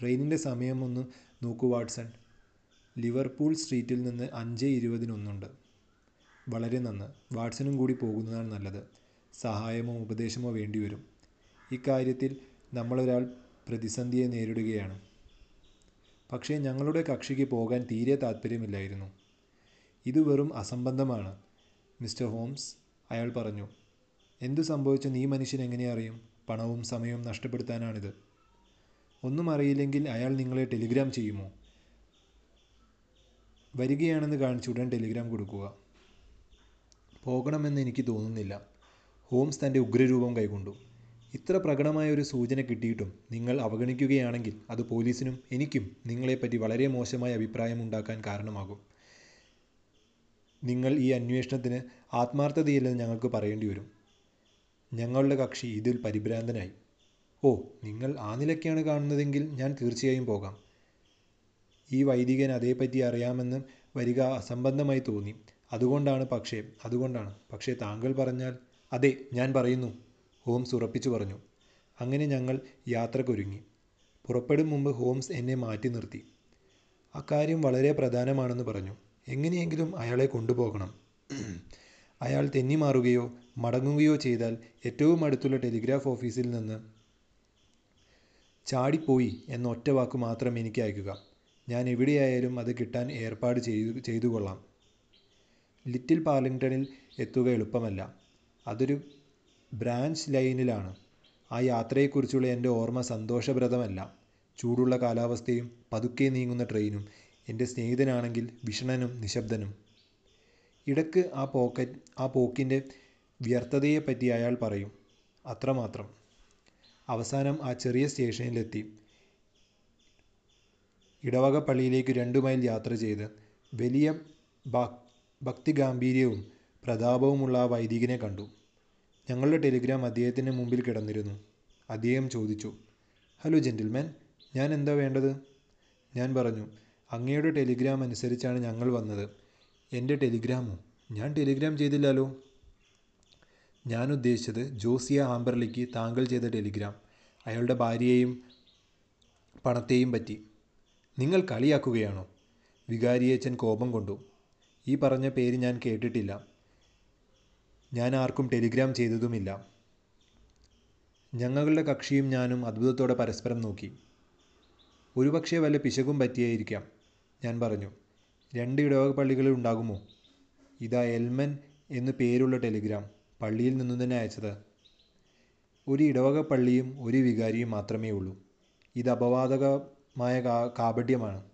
ട്രെയിനിന്റെ സമയം ഒന്ന് നോക്കൂ വാട്സൺ. ലിവർപൂൾ സ്ട്രീറ്റിൽ നിന്ന് അഞ്ച് ഇരുപതിനൊന്നുണ്ട് വളരെ നന്ന്. വാട്സണും കൂടി പോകുന്നതാണ് നല്ലത്. സഹായമോ ഉപദേശമോ വേണ്ടിവരും. ഇക്കാര്യത്തിൽ നമ്മളൊരാൾ പ്രതിസന്ധിയെ നേരിടുകയാണ്. പക്ഷേ ഞങ്ങളുടെ കക്ഷിക്ക് പോകാൻ തീരെ താല്പര്യമില്ലായിരുന്നു ഇത് വെറും അസംബന്ധമാണ് മിസ്റ്റർ ഹോംസ് അയാൾ പറഞ്ഞു. എന്തു സംഭവിച്ചെന്ന് ഈ മനുഷ്യൻ എങ്ങനെ അറിയും? പണവും സമയവും നഷ്ടപ്പെടുത്താനാണിത്. ഒന്നും അറിയില്ലെങ്കിൽ അയാൾ നിങ്ങളെ ടെലിഗ്രാം ചെയ്യുമോ? വരികയാണെന്ന് കാണിച്ച് ഉടൻ ടെലിഗ്രാം കൊടുക്കുക. പോകണമെന്ന് എനിക്ക് തോന്നുന്നില്ല. ഹോംസ് തന്റെ ഉഗ്രരൂപം കൈക്കൊണ്ടു ഇത്ര പ്രകടമായ ഒരു സൂചന കിട്ടിയിട്ടും നിങ്ങൾ അവഗണിക്കുകയാണെങ്കിൽ അത് പോലീസിനും എനിക്കും നിങ്ങളെപ്പറ്റി വളരെ മോശമായ അഭിപ്രായം ഉണ്ടാക്കാൻ കാരണമാകും. നിങ്ങൾ ഈ അന്വേഷണത്തിന് ആത്മാർത്ഥതയില്ലെന്ന് ഞങ്ങൾക്ക് പറയേണ്ടി വരും. ഞങ്ങളുടെ കക്ഷി ഇതിൽ പരിഭ്രാന്തനായി. ഓ നിങ്ങൾ ആ നിലയ്ക്കാണ് കാണുന്നതെങ്കിൽ ഞാൻ തീർച്ചയായും പോകാം. ഈ വൈദികൻ അതേപ്പറ്റി അറിയാമെന്ന് വരിക അസംബന്ധമായി തോന്നി. അതുകൊണ്ടാണ് പക്ഷേ അതുകൊണ്ടാണ്. പക്ഷേ താങ്കൾ പറഞ്ഞാൽ അതെ ഞാൻ പറയുന്നു ഹോംസ് ഉറപ്പിച്ചു പറഞ്ഞു. അങ്ങനെ ഞങ്ങൾ യാത്രക്കൊരുങ്ങി. പുറപ്പെടും മുമ്പ് ഹോംസ് എന്നെ മാറ്റി നിർത്തി. അക്കാര്യം വളരെ പ്രധാനമാണെന്ന് പറഞ്ഞു. എങ്ങനെയെങ്കിലും അയാളെ കൊണ്ടുപോകണം. അയാൾ തെന്നി മാറുകയോ മടങ്ങുകയോ ചെയ്താൽ ഏറ്റവും അടുത്തുള്ള ടെലിഗ്രാഫ് ഓഫീസിൽ നിന്ന് ചാടിപ്പോയി എന്ന ഒറ്റ വാക്ക് മാത്രം എനിക്ക് അയക്കുക. ഞാൻ എവിടെയായാലും അത് കിട്ടാൻ ഏർപ്പാട് ചെയ്തു ചെയ്തു കൊള്ളാം ലിറ്റിൽ പാർലിംഗ്ടണിൽ എത്തുക എളുപ്പമല്ല. അതൊരു ബ്രാഞ്ച് ലൈനിലാണ്. ആ യാത്രയെക്കുറിച്ചുള്ള എന്റെ ഓർമ്മ സന്തോഷപ്രദമല്ല. ചൂടുള്ള കാലാവസ്ഥയും പതുക്കെ നീങ്ങുന്ന ട്രെയിനും എന്റെ സ്നേഹിതനാണെങ്കിൽ വിഷണനും നിശബ്ദനും. ഇടയ്ക്ക് ആ പോക്കറ്റ് ആ പോക്കിന്റെ വ്യർത്ഥതയെപ്പറ്റി അയാൾ പറയും. അത്രമാത്രം. അവസാനം ആ ചെറിയ സ്റ്റേഷനിലെത്തി. ഇടവക പള്ളിയിലേക്ക് രണ്ടു മൈൽ യാത്ര ചെയ്ത് വലിയ ഭക്- ഭക്തിഗാംഭീര്യവും പ്രതാപവുമുള്ള ആ വൈദികനെ കണ്ടു. ഞങ്ങളുടെ ടെലിഗ്രാം അദ്ദേഹത്തിന്റെ മുമ്പിൽ കിടന്നിരുന്നു. അദ്ദേഹം ചോദിച്ചു ഹലോ ജെന്റിൽമാൻ ഞാൻ എന്താ വേണ്ടത്? ഞാൻ പറഞ്ഞു അങ്ങയുടെ ടെലിഗ്രാം അനുസരിച്ചാണ് ഞങ്ങൾ വന്നത്. എന്റെ ടെലിഗ്രാമോ? ഞാൻ ടെലിഗ്രാം ചെയ്തില്ലല്ലോ ഞാൻ ഉദ്ദേശിച്ചത് ജോസിയ ആംബർലിക്ക് താങ്കൾ ചെയ്ത ടെലിഗ്രാം അയാളുടെ ഭാര്യയെയും പണത്തെയും പറ്റി. നിങ്ങൾ കളിയാക്കുകയാണോ? വികാരിയച്ചൻ കോപം കൊണ്ടു. ഈ പറഞ്ഞ പേര് ഞാൻ കേട്ടിട്ടില്ല. ഞാൻ ആർക്കും ടെലിഗ്രാം ചെയ്തതുമില്ല. ഞങ്ങളുടെ കക്ഷിയും ഞാനും അത്ഭുതത്തോടെ പരസ്പരം നോക്കി. ഒരുപക്ഷെ വല്ല പിശകും പറ്റിയായിരിക്കാം ഞാൻ പറഞ്ഞു. രണ്ട് ഇടവക പള്ളികളിൽ ഉണ്ടാകുമോ? ഇതാ എൽമൻ എന്നു പേരുള്ള ടെലിഗ്രാം പള്ളിയിൽ നിന്നു തന്നെ അയച്ചത്. ഒരു ഇടവക പള്ളിയും ഒരു വികാരിയും മാത്രമേ ഉള്ളൂ. ഇത് അപവാദകമായ കാ- കാപട്യമാണ്.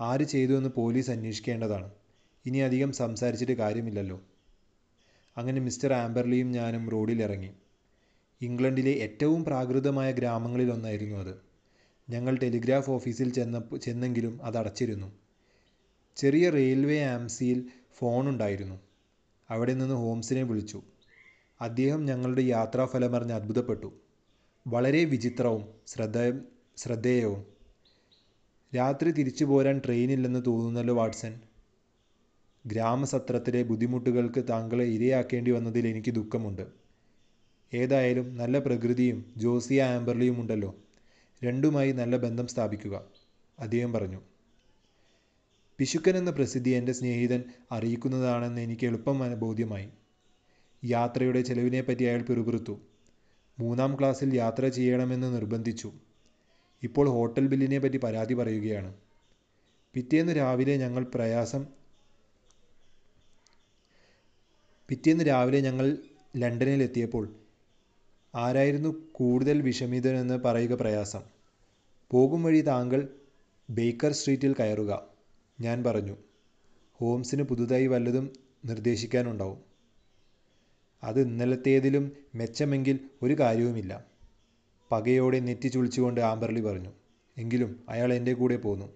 ആര് ചെയ്തു എന്ന് പോലീസ് അന്വേഷിക്കേണ്ടതാണ്. ഇനി അധികം സംസാരിച്ചിട്ട് കാര്യമില്ലല്ലോ. അങ്ങനെ മിസ്റ്റർ ആംബർലിയും ഞാനും റോഡിലിറങ്ങി ഇംഗ്ലണ്ടിലെ ഏറ്റവും പ്രാകൃതമായ ഗ്രാമങ്ങളിലൊന്നായിരുന്നു അത്. ഞങ്ങൾ ടെലിഗ്രാഫ് ഓഫീസിൽ ചെന്നപ്പോൾ ചെന്നെങ്കിലും അത് അടച്ചിരുന്നു. ചെറിയ റെയിൽവേ ആംസിയിൽ ഫോണുണ്ടായിരുന്നു. അവിടെ നിന്ന് ഹോംസിനെ വിളിച്ചു. അദ്ദേഹം ഞങ്ങളുടെ യാത്രാഫലമറിഞ്ഞ് അത്ഭുതപ്പെട്ടു. വളരെ വിചിത്രവും ശ്രദ്ധ ശ്രദ്ധേയവും. രാത്രി തിരിച്ചു പോരാൻ ട്രെയിനില്ലെന്ന് തോന്നുന്നല്ലോ വാട്സൺ. ഗ്രാമസത്രത്തിലെ ബുദ്ധിമുട്ടുകൾക്ക് താങ്കളെ ഇരയാക്കേണ്ടി വന്നതിൽ എനിക്ക് ദുഃഖമുണ്ട്. ഏതായാലും നല്ല പ്രകൃതിയും ജോസിയ ആംബർലിയും ഉണ്ടല്ലോ. രണ്ടുമായി നല്ല ബന്ധം സ്ഥാപിക്കുക അദ്ദേഹം പറഞ്ഞു. പിശുക്കൻ എന്ന പ്രസിദ്ധി എന്റെ സ്നേഹിതൻ അറിയിക്കുന്നതാണെന്ന് എനിക്ക് എളുപ്പം ബോധ്യമായി. യാത്രയുടെ ചെലവിനെപ്പറ്റി അയാൾ പിറുപിറുത്തു. മൂന്നാം ക്ലാസ്സിൽ യാത്ര ചെയ്യണമെന്ന് നിർബന്ധിച്ചു. ഇപ്പോൾ ഹോട്ടൽ ബില്ലിനെ പറ്റി പരാതി പറയുകയാണ്. പിറ്റേന്ന് രാവിലെ ഞങ്ങൾ പ്രയാസം പിറ്റേന്ന് രാവിലെ ഞങ്ങൾ ലണ്ടനിലെത്തിയപ്പോൾ ആരായിരുന്നു കൂടുതൽ വിഷമിതനെന്ന് പറയുക പ്രയാസം. പോകും വഴി താങ്കൾ ബേക്കർ സ്ട്രീറ്റിൽ കയറുക ഞാൻ പറഞ്ഞു. ഹോംസിന് പുതുതായി വല്ലതും നിർദ്ദേശിക്കാനുണ്ടാവും. അത് ഇന്നലത്തേതിലും മെച്ചമെങ്കിൽ ഒരു കാര്യവുമില്ല. പകയോടെ നെറ്റി ചുളിച്ചുകൊണ്ട് ആംബർലി പറഞ്ഞു. എങ്കിലും അയാൾ എന്റെ കൂടെ പോന്നു.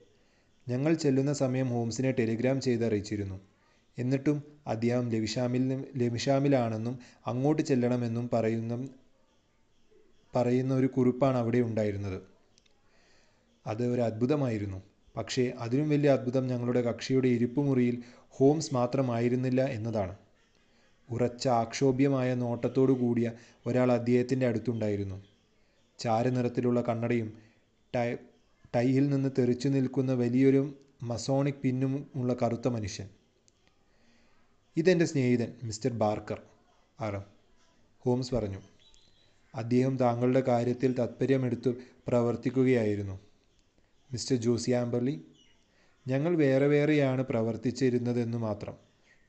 ഞങ്ങൾ ചെല്ലുന്ന സമയം ഹോംസിനെ ടെലിഗ്രാം ചെയ്ത് അറിയിച്ചിരുന്നു. എന്നിട്ടും അദ്ദേഹം ലഭിഷാമിൽ ലഭിഷാമിലാണെന്നും അങ്ങോട്ട് ചെല്ലണമെന്നും പറയുന്ന പറയുന്ന ഒരു കുറിപ്പാണ് അവിടെ ഉണ്ടായിരുന്നത്. അത് ഒരു അത്ഭുതമായിരുന്നു. പക്ഷേ അതിലും വലിയ അത്ഭുതം ഞങ്ങളുടെ കക്ഷിയുടെ ഇരിപ്പുമുറിയിൽ ഹോംസ് മാത്രമായിരുന്നില്ല എന്നതാണ്. ഉറച്ച ആക്ഷോഭ്യമായ നോട്ടത്തോടു കൂടിയ ഒരാൾ അദ്ദേഹത്തിന്റെ അടുത്തുണ്ടായിരുന്നു. ചാരനിറത്തിലുള്ള കണ്ണടയും ടൈ ടൈയിൽ നിന്ന് തെറിച്ചു നിൽക്കുന്ന വലിയൊരു മസോണിക് പിന്നും ഉള്ള കറുത്ത മനുഷ്യൻ. ഇതെന്റെ സ്നേഹിതൻ മിസ്റ്റർ ബാർക്കർ ആർ ഹോംസ് പറഞ്ഞു. അദ്ദേഹം താങ്കളുടെ കാര്യത്തിൽ താത്പര്യമെടുത്ത് പ്രവർത്തിക്കുകയായിരുന്നു. മിസ്റ്റർ ജോസി ആംബർലി ഞങ്ങൾ വേറെ വേറെയാണ് പ്രവർത്തിച്ചിരുന്നതെന്ന് മാത്രം.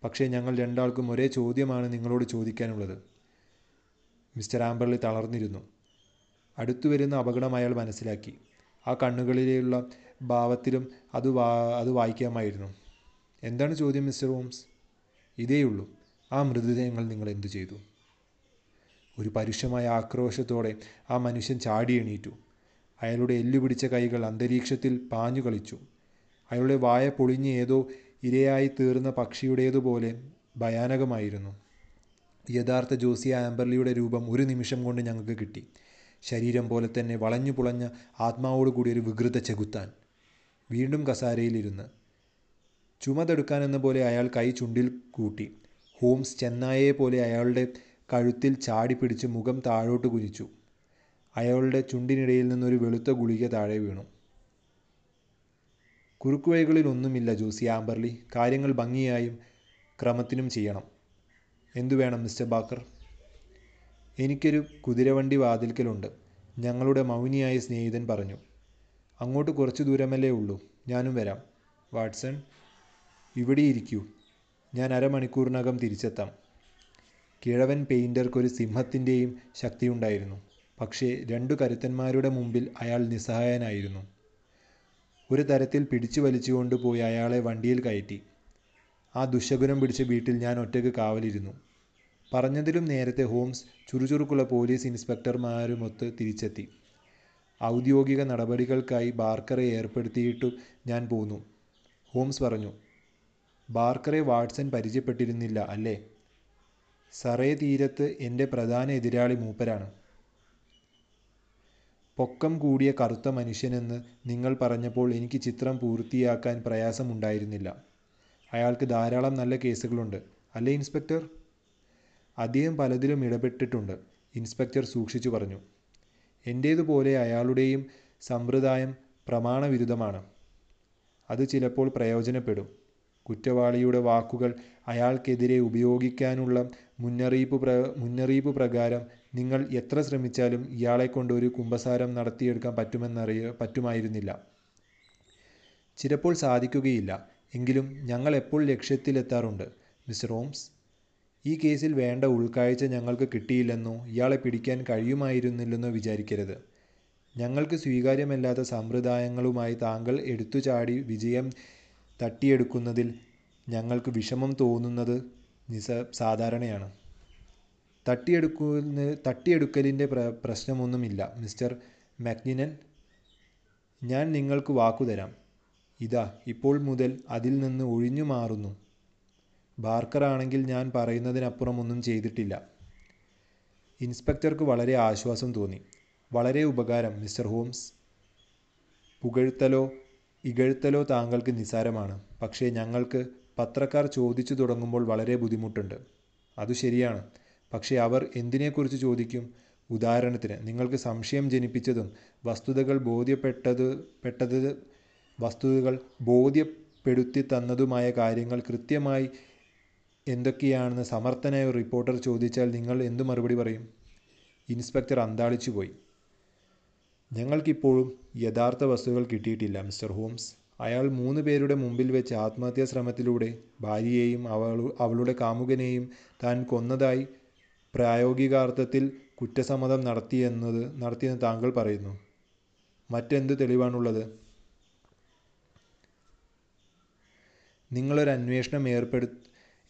പക്ഷേ ഞങ്ങൾ രണ്ടാൾക്കും ഒരേ ചോദ്യമാണ് നിങ്ങളോട് ചോദിക്കാനുള്ളത്. മിസ്റ്റർ ആംബർലി തളർന്നിരുന്നു. അടുത്തു വരുന്ന അപകടം അയാൾ മനസ്സിലാക്കി. ആ കണ്ണുകളിലുള്ള ഭാവത്തിലും അത് വാ അത് വായിക്കാമായിരുന്നു. എന്താണ് ചോദ്യം മിസ്റ്റർ ഹോംസ്? ഇതേയുള്ളൂ. ആ മൃതദേഹങ്ങൾ നിങ്ങൾ എന്തു ചെയ്തു? ഒരു പരുഷമായ ആക്രോശത്തോടെ ആ മനുഷ്യൻ ചാടി എണീറ്റു. അയാളുടെ എല്ലുപിടിച്ച കൈകൾ അന്തരീക്ഷത്തിൽ പാഞ്ഞു കളിച്ചു. അയാളുടെ വായ പൊളിഞ്ഞ് ഏതോ ഇരയായി തീർന്ന പക്ഷിയുടേതുപോലെ ഭയാനകമായിരുന്നു. യഥാർത്ഥ ജോസിയ ആംബർലിയുടെ രൂപം ഒരു നിമിഷം കൊണ്ട് ഞങ്ങൾക്ക് കിട്ടി. ശരീരം പോലെ തന്നെ വളഞ്ഞു പുളഞ്ഞ ആത്മാവോടുകൂടി ഒരു വികൃത ചെകുത്താൻ. വീണ്ടും കസാരയിലിരുന്ന് ചുമതെടുക്കാനെന്ന പോലെ അയാൾ കൈ ചുണ്ടിൽ കൂട്ടി. ഹോംസ് ചെന്നായയെ പോലെ അയാളുടെ കഴുത്തിൽ ചാടി പിടിച്ച് മുഖം താഴോട്ട് കുനിച്ചു. അയാളുടെ ചുണ്ടിനിടയിൽ നിന്നൊരു വെളുത്ത ഗുളിക താഴെ വീണു. കുറുക്കുവഴികളിൽ ഒന്നുമില്ല ജോസി ആംബർലി. കാര്യങ്ങൾ ഭംഗിയായും ക്രമത്തിനും ചെയ്യണം. എന്തു വേണം മിസ്റ്റർ ബാക്കർ? എനിക്കൊരു കുതിരവണ്ടി വാതിൽക്കലുണ്ട്. ഞങ്ങളുടെ മൗനിയായ സ്നേഹിതൻ പറഞ്ഞു. അങ്ങോട്ട് കുറച്ചു ദൂരമല്ലേ ഉള്ളൂ. ഞാനും വരാം. വാട്സൺ? ഇവിടെ ഇരിക്കൂ ഞാൻ അരമണിക്കൂറിനകം തിരിച്ചെത്താം. കിഴവൻ പെയിന്റർക്കൊരു സിംഹത്തിന്റെയും ശക്തിയുണ്ടായിരുന്നു. പക്ഷേ രണ്ടു കരുത്തന്മാരുടെ മുമ്പിൽ അയാൾ നിസ്സഹായനായിരുന്നു. ഒരു തരത്തിൽ പിടിച്ചു വലിച്ചുകൊണ്ട് പോയി അയാളെ വണ്ടിയിൽ കയറ്റി. ആ ദുശകുനം പിടിച്ച വീട്ടിൽ ഞാൻ ഒറ്റയ്ക്ക് കാവലിരുന്നു. പറഞ്ഞതിലും നേരത്തെ ഹോംസ് ചുറുചുറുക്കുള്ള പോലീസ് ഇൻസ്പെക്ടർമാരുമൊത്ത് തിരിച്ചെത്തി. ഔദ്യോഗിക നടപടികൾക്കായി ബാർക്കറെ ഏർപ്പെടുത്തിയിട്ടു ഞാൻ പോന്നു. ഹോംസ് പറഞ്ഞു ബാർക്കറെ വാട്സൺ പരിചയപ്പെട്ടിരുന്നില്ല അല്ലേ? സറേ തീരത്ത് എന്റെ പ്രധാന എതിരാളി മൂപ്പരാണ്. പൊക്കം കൂടിയ കറുത്ത മനുഷ്യനെന്ന് നിങ്ങൾ പറഞ്ഞപ്പോൾ എനിക്ക് ചിത്രം പൂർത്തിയാക്കാൻ പ്രയാസമുണ്ടായിരുന്നില്ല. അയാൾക്ക് ധാരാളം നല്ല കേസുകളുണ്ട് അല്ലേ ഇൻസ്പെക്ടർ? അദ്ദേഹം പലതിലും ഇടപെട്ടിട്ടുണ്ട് ഇൻസ്പെക്ടർ സൂക്ഷിച്ചു പറഞ്ഞു. എന്റേതുപോലെ അയാളുടെയും സമ്പ്രദായം പ്രമാണവിരുദ്ധമാണ്. അത് ചിലപ്പോൾ പ്രയോജനപ്പെടും. കുറ്റവാളിയുടെ വാക്കുകൾ അയാൾക്കെതിരെ ഉപയോഗിക്കാനുള്ള മുന്നറിയിപ്പ് പ്ര മുന്നറിയിപ്പ് പ്രകാരം നിങ്ങൾ എത്ര ശ്രമിച്ചാലും ഇയാളെ കൊണ്ട് ഒരു കുമ്പസാരം നടത്തിയെടുക്കാൻ പറ്റുമെന്നറിയ പറ്റുമായിരുന്നില്ല. ചിലപ്പോൾ സാധിക്കുകയില്ല. എങ്കിലും ഞങ്ങൾ എപ്പോൾ ലക്ഷ്യത്തിലെത്താറുണ്ട്? മിസ് റോംസ് ഈ കേസിൽ വേണ്ട ഉൾക്കാഴ്ച ഞങ്ങൾക്ക് കിട്ടിയില്ലെന്നോ ഇയാളെ പിടിക്കാൻ കഴിയുമായിരുന്നില്ലെന്നോ വിചാരിക്കരുത്. ഞങ്ങൾക്ക് സ്വീകാര്യമല്ലാത്ത സമ്പ്രദായങ്ങളുമായി താങ്കൾ എടുത്തുചാടി വിജയം തട്ടിയെടുക്കുന്നതിൽ ഞങ്ങൾക്ക് വിഷമം തോന്നുന്നത് നിസ സാധാരണയാണ്. തട്ടിയെടുക്കുന്ന തട്ടിയെടുക്കലിന്റെ പ്ര പ്രശ്നമൊന്നുമില്ല മിസ്റ്റർ മക്നിനൻ. ഞാൻ നിങ്ങൾക്ക് വാക്കുതരാം. ഇതാ ഇപ്പോൾ മുതൽ അതിൽ നിന്ന് ഒഴിഞ്ഞു മാറുന്നു. ബാർക്കറാണെങ്കിൽ ഞാൻ പറയുന്നതിനപ്പുറം ഒന്നും ചെയ്തിട്ടില്ല. ഇൻസ്പെക്ടർക്ക് വളരെ ആശ്വാസം തോന്നി. വളരെ ഉപകാരം മിസ്റ്റർ ഹോംസ്. പുകഴ്ത്തലോ ഇകഴ്ത്തലോ താങ്കൾക്ക് നിസ്സാരമാണ്. പക്ഷേ ഞങ്ങൾക്ക് പത്രക്കാർ ചോദിച്ചു തുടങ്ങുമ്പോൾ വളരെ ബുദ്ധിമുട്ടുണ്ട്. അത് ശരിയാണ്. പക്ഷേ അവർ എന്തിനെക്കുറിച്ച് ചോദിക്കും? ഉദാഹരണത്തിന് നിങ്ങൾക്ക് സംശയം ജനിപ്പിച്ചതും വസ്തുതകൾ ബോധ്യപ്പെട്ടത് പെട്ടത് വസ്തുതകൾ ബോധ്യപ്പെടുത്തി തന്നതുമായ കാര്യങ്ങൾ കൃത്യമായി എന്തൊക്കെയാണെന്ന് സമർത്ഥനായ ഒരു റിപ്പോർട്ടർ ചോദിച്ചാൽ നിങ്ങൾ എന്തു മറുപടി പറയും? ഇൻസ്പെക്ടർ അന്താളിച്ചുപോയി. ഞങ്ങൾക്കിപ്പോഴും യഥാർത്ഥ വസ്തുക്കൾ കിട്ടിയിട്ടില്ല മിസ്റ്റർ ഹോംസ്. അയാൾ മൂന്ന് പേരുടെ മുമ്പിൽ വെച്ച് ആത്മഹത്യാ ശ്രമത്തിലൂടെ ഭാര്യയെയും അവളുടെ കാമുകനെയും താൻ കൊന്നതായി പ്രായോഗികാർത്ഥത്തിൽ കുറ്റസമ്മതം നടത്തിയെന്നത് നടത്തിയെന്ന് താങ്കൾ പറയുന്നു. മറ്റെന്ത് തെളിവാണുള്ളത്? നിങ്ങളൊരു അന്വേഷണം ഏർപ്പെടു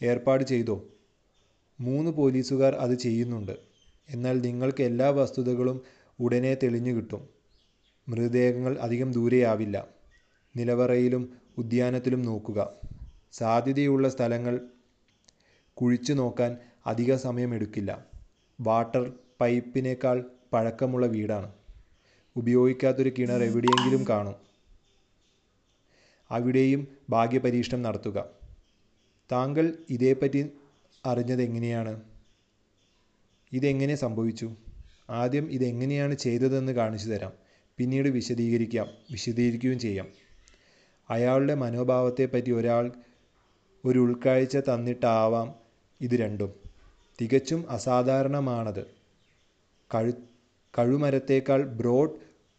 ഏർപ്പാട് ചെയ്തോ? മൂന്ന് പോലീസുകാർ അത് ചെയ്യുന്നുണ്ട്. എന്നാൽ നിങ്ങൾക്ക് എല്ലാ വസ്തുതകളും ഉടനെ തെളിഞ്ഞു കിട്ടും. മൃതദേഹങ്ങൾ അധികം ദൂരെയാവില്ല. നിലവറയിലും ഉദ്യാനത്തിലും നോക്കുക. സാധ്യതയുള്ള സ്ഥലങ്ങൾ കുഴിച്ചു നോക്കാൻ അധിക സമയമെടുക്കില്ല. വാട്ടർ പൈപ്പിനേക്കാൾ പഴക്കമുള്ള വീടാണ്. ഉപയോഗിക്കാത്തൊരു കിണർ എവിടെയെങ്കിലും കാണും. അവിടെയും ഭാഗ്യപരീക്ഷണം നടത്തുക. താങ്കൾ ഇതേപ്പറ്റി അറിഞ്ഞത് എങ്ങനെയാണ് ഇതെങ്ങനെ സംഭവിച്ചു? ആദ്യം ഇതെങ്ങനെയാണ് ചെയ്തതെന്ന് കാണിച്ചു തരാം പിന്നീട് വിശദീകരിക്കാം വിശദീകരിക്കുകയും ചെയ്യാം. അയാളുടെ മനോഭാവത്തെപ്പറ്റി ഒരാൾ ഒരു ഉൾക്കാഴ്ച തന്നിട്ടാവാം ഇത് രണ്ടും. തികച്ചും അസാധാരണമാണത്. കഴു കഴുമരത്തേക്കാൾ ബ്രോഡ്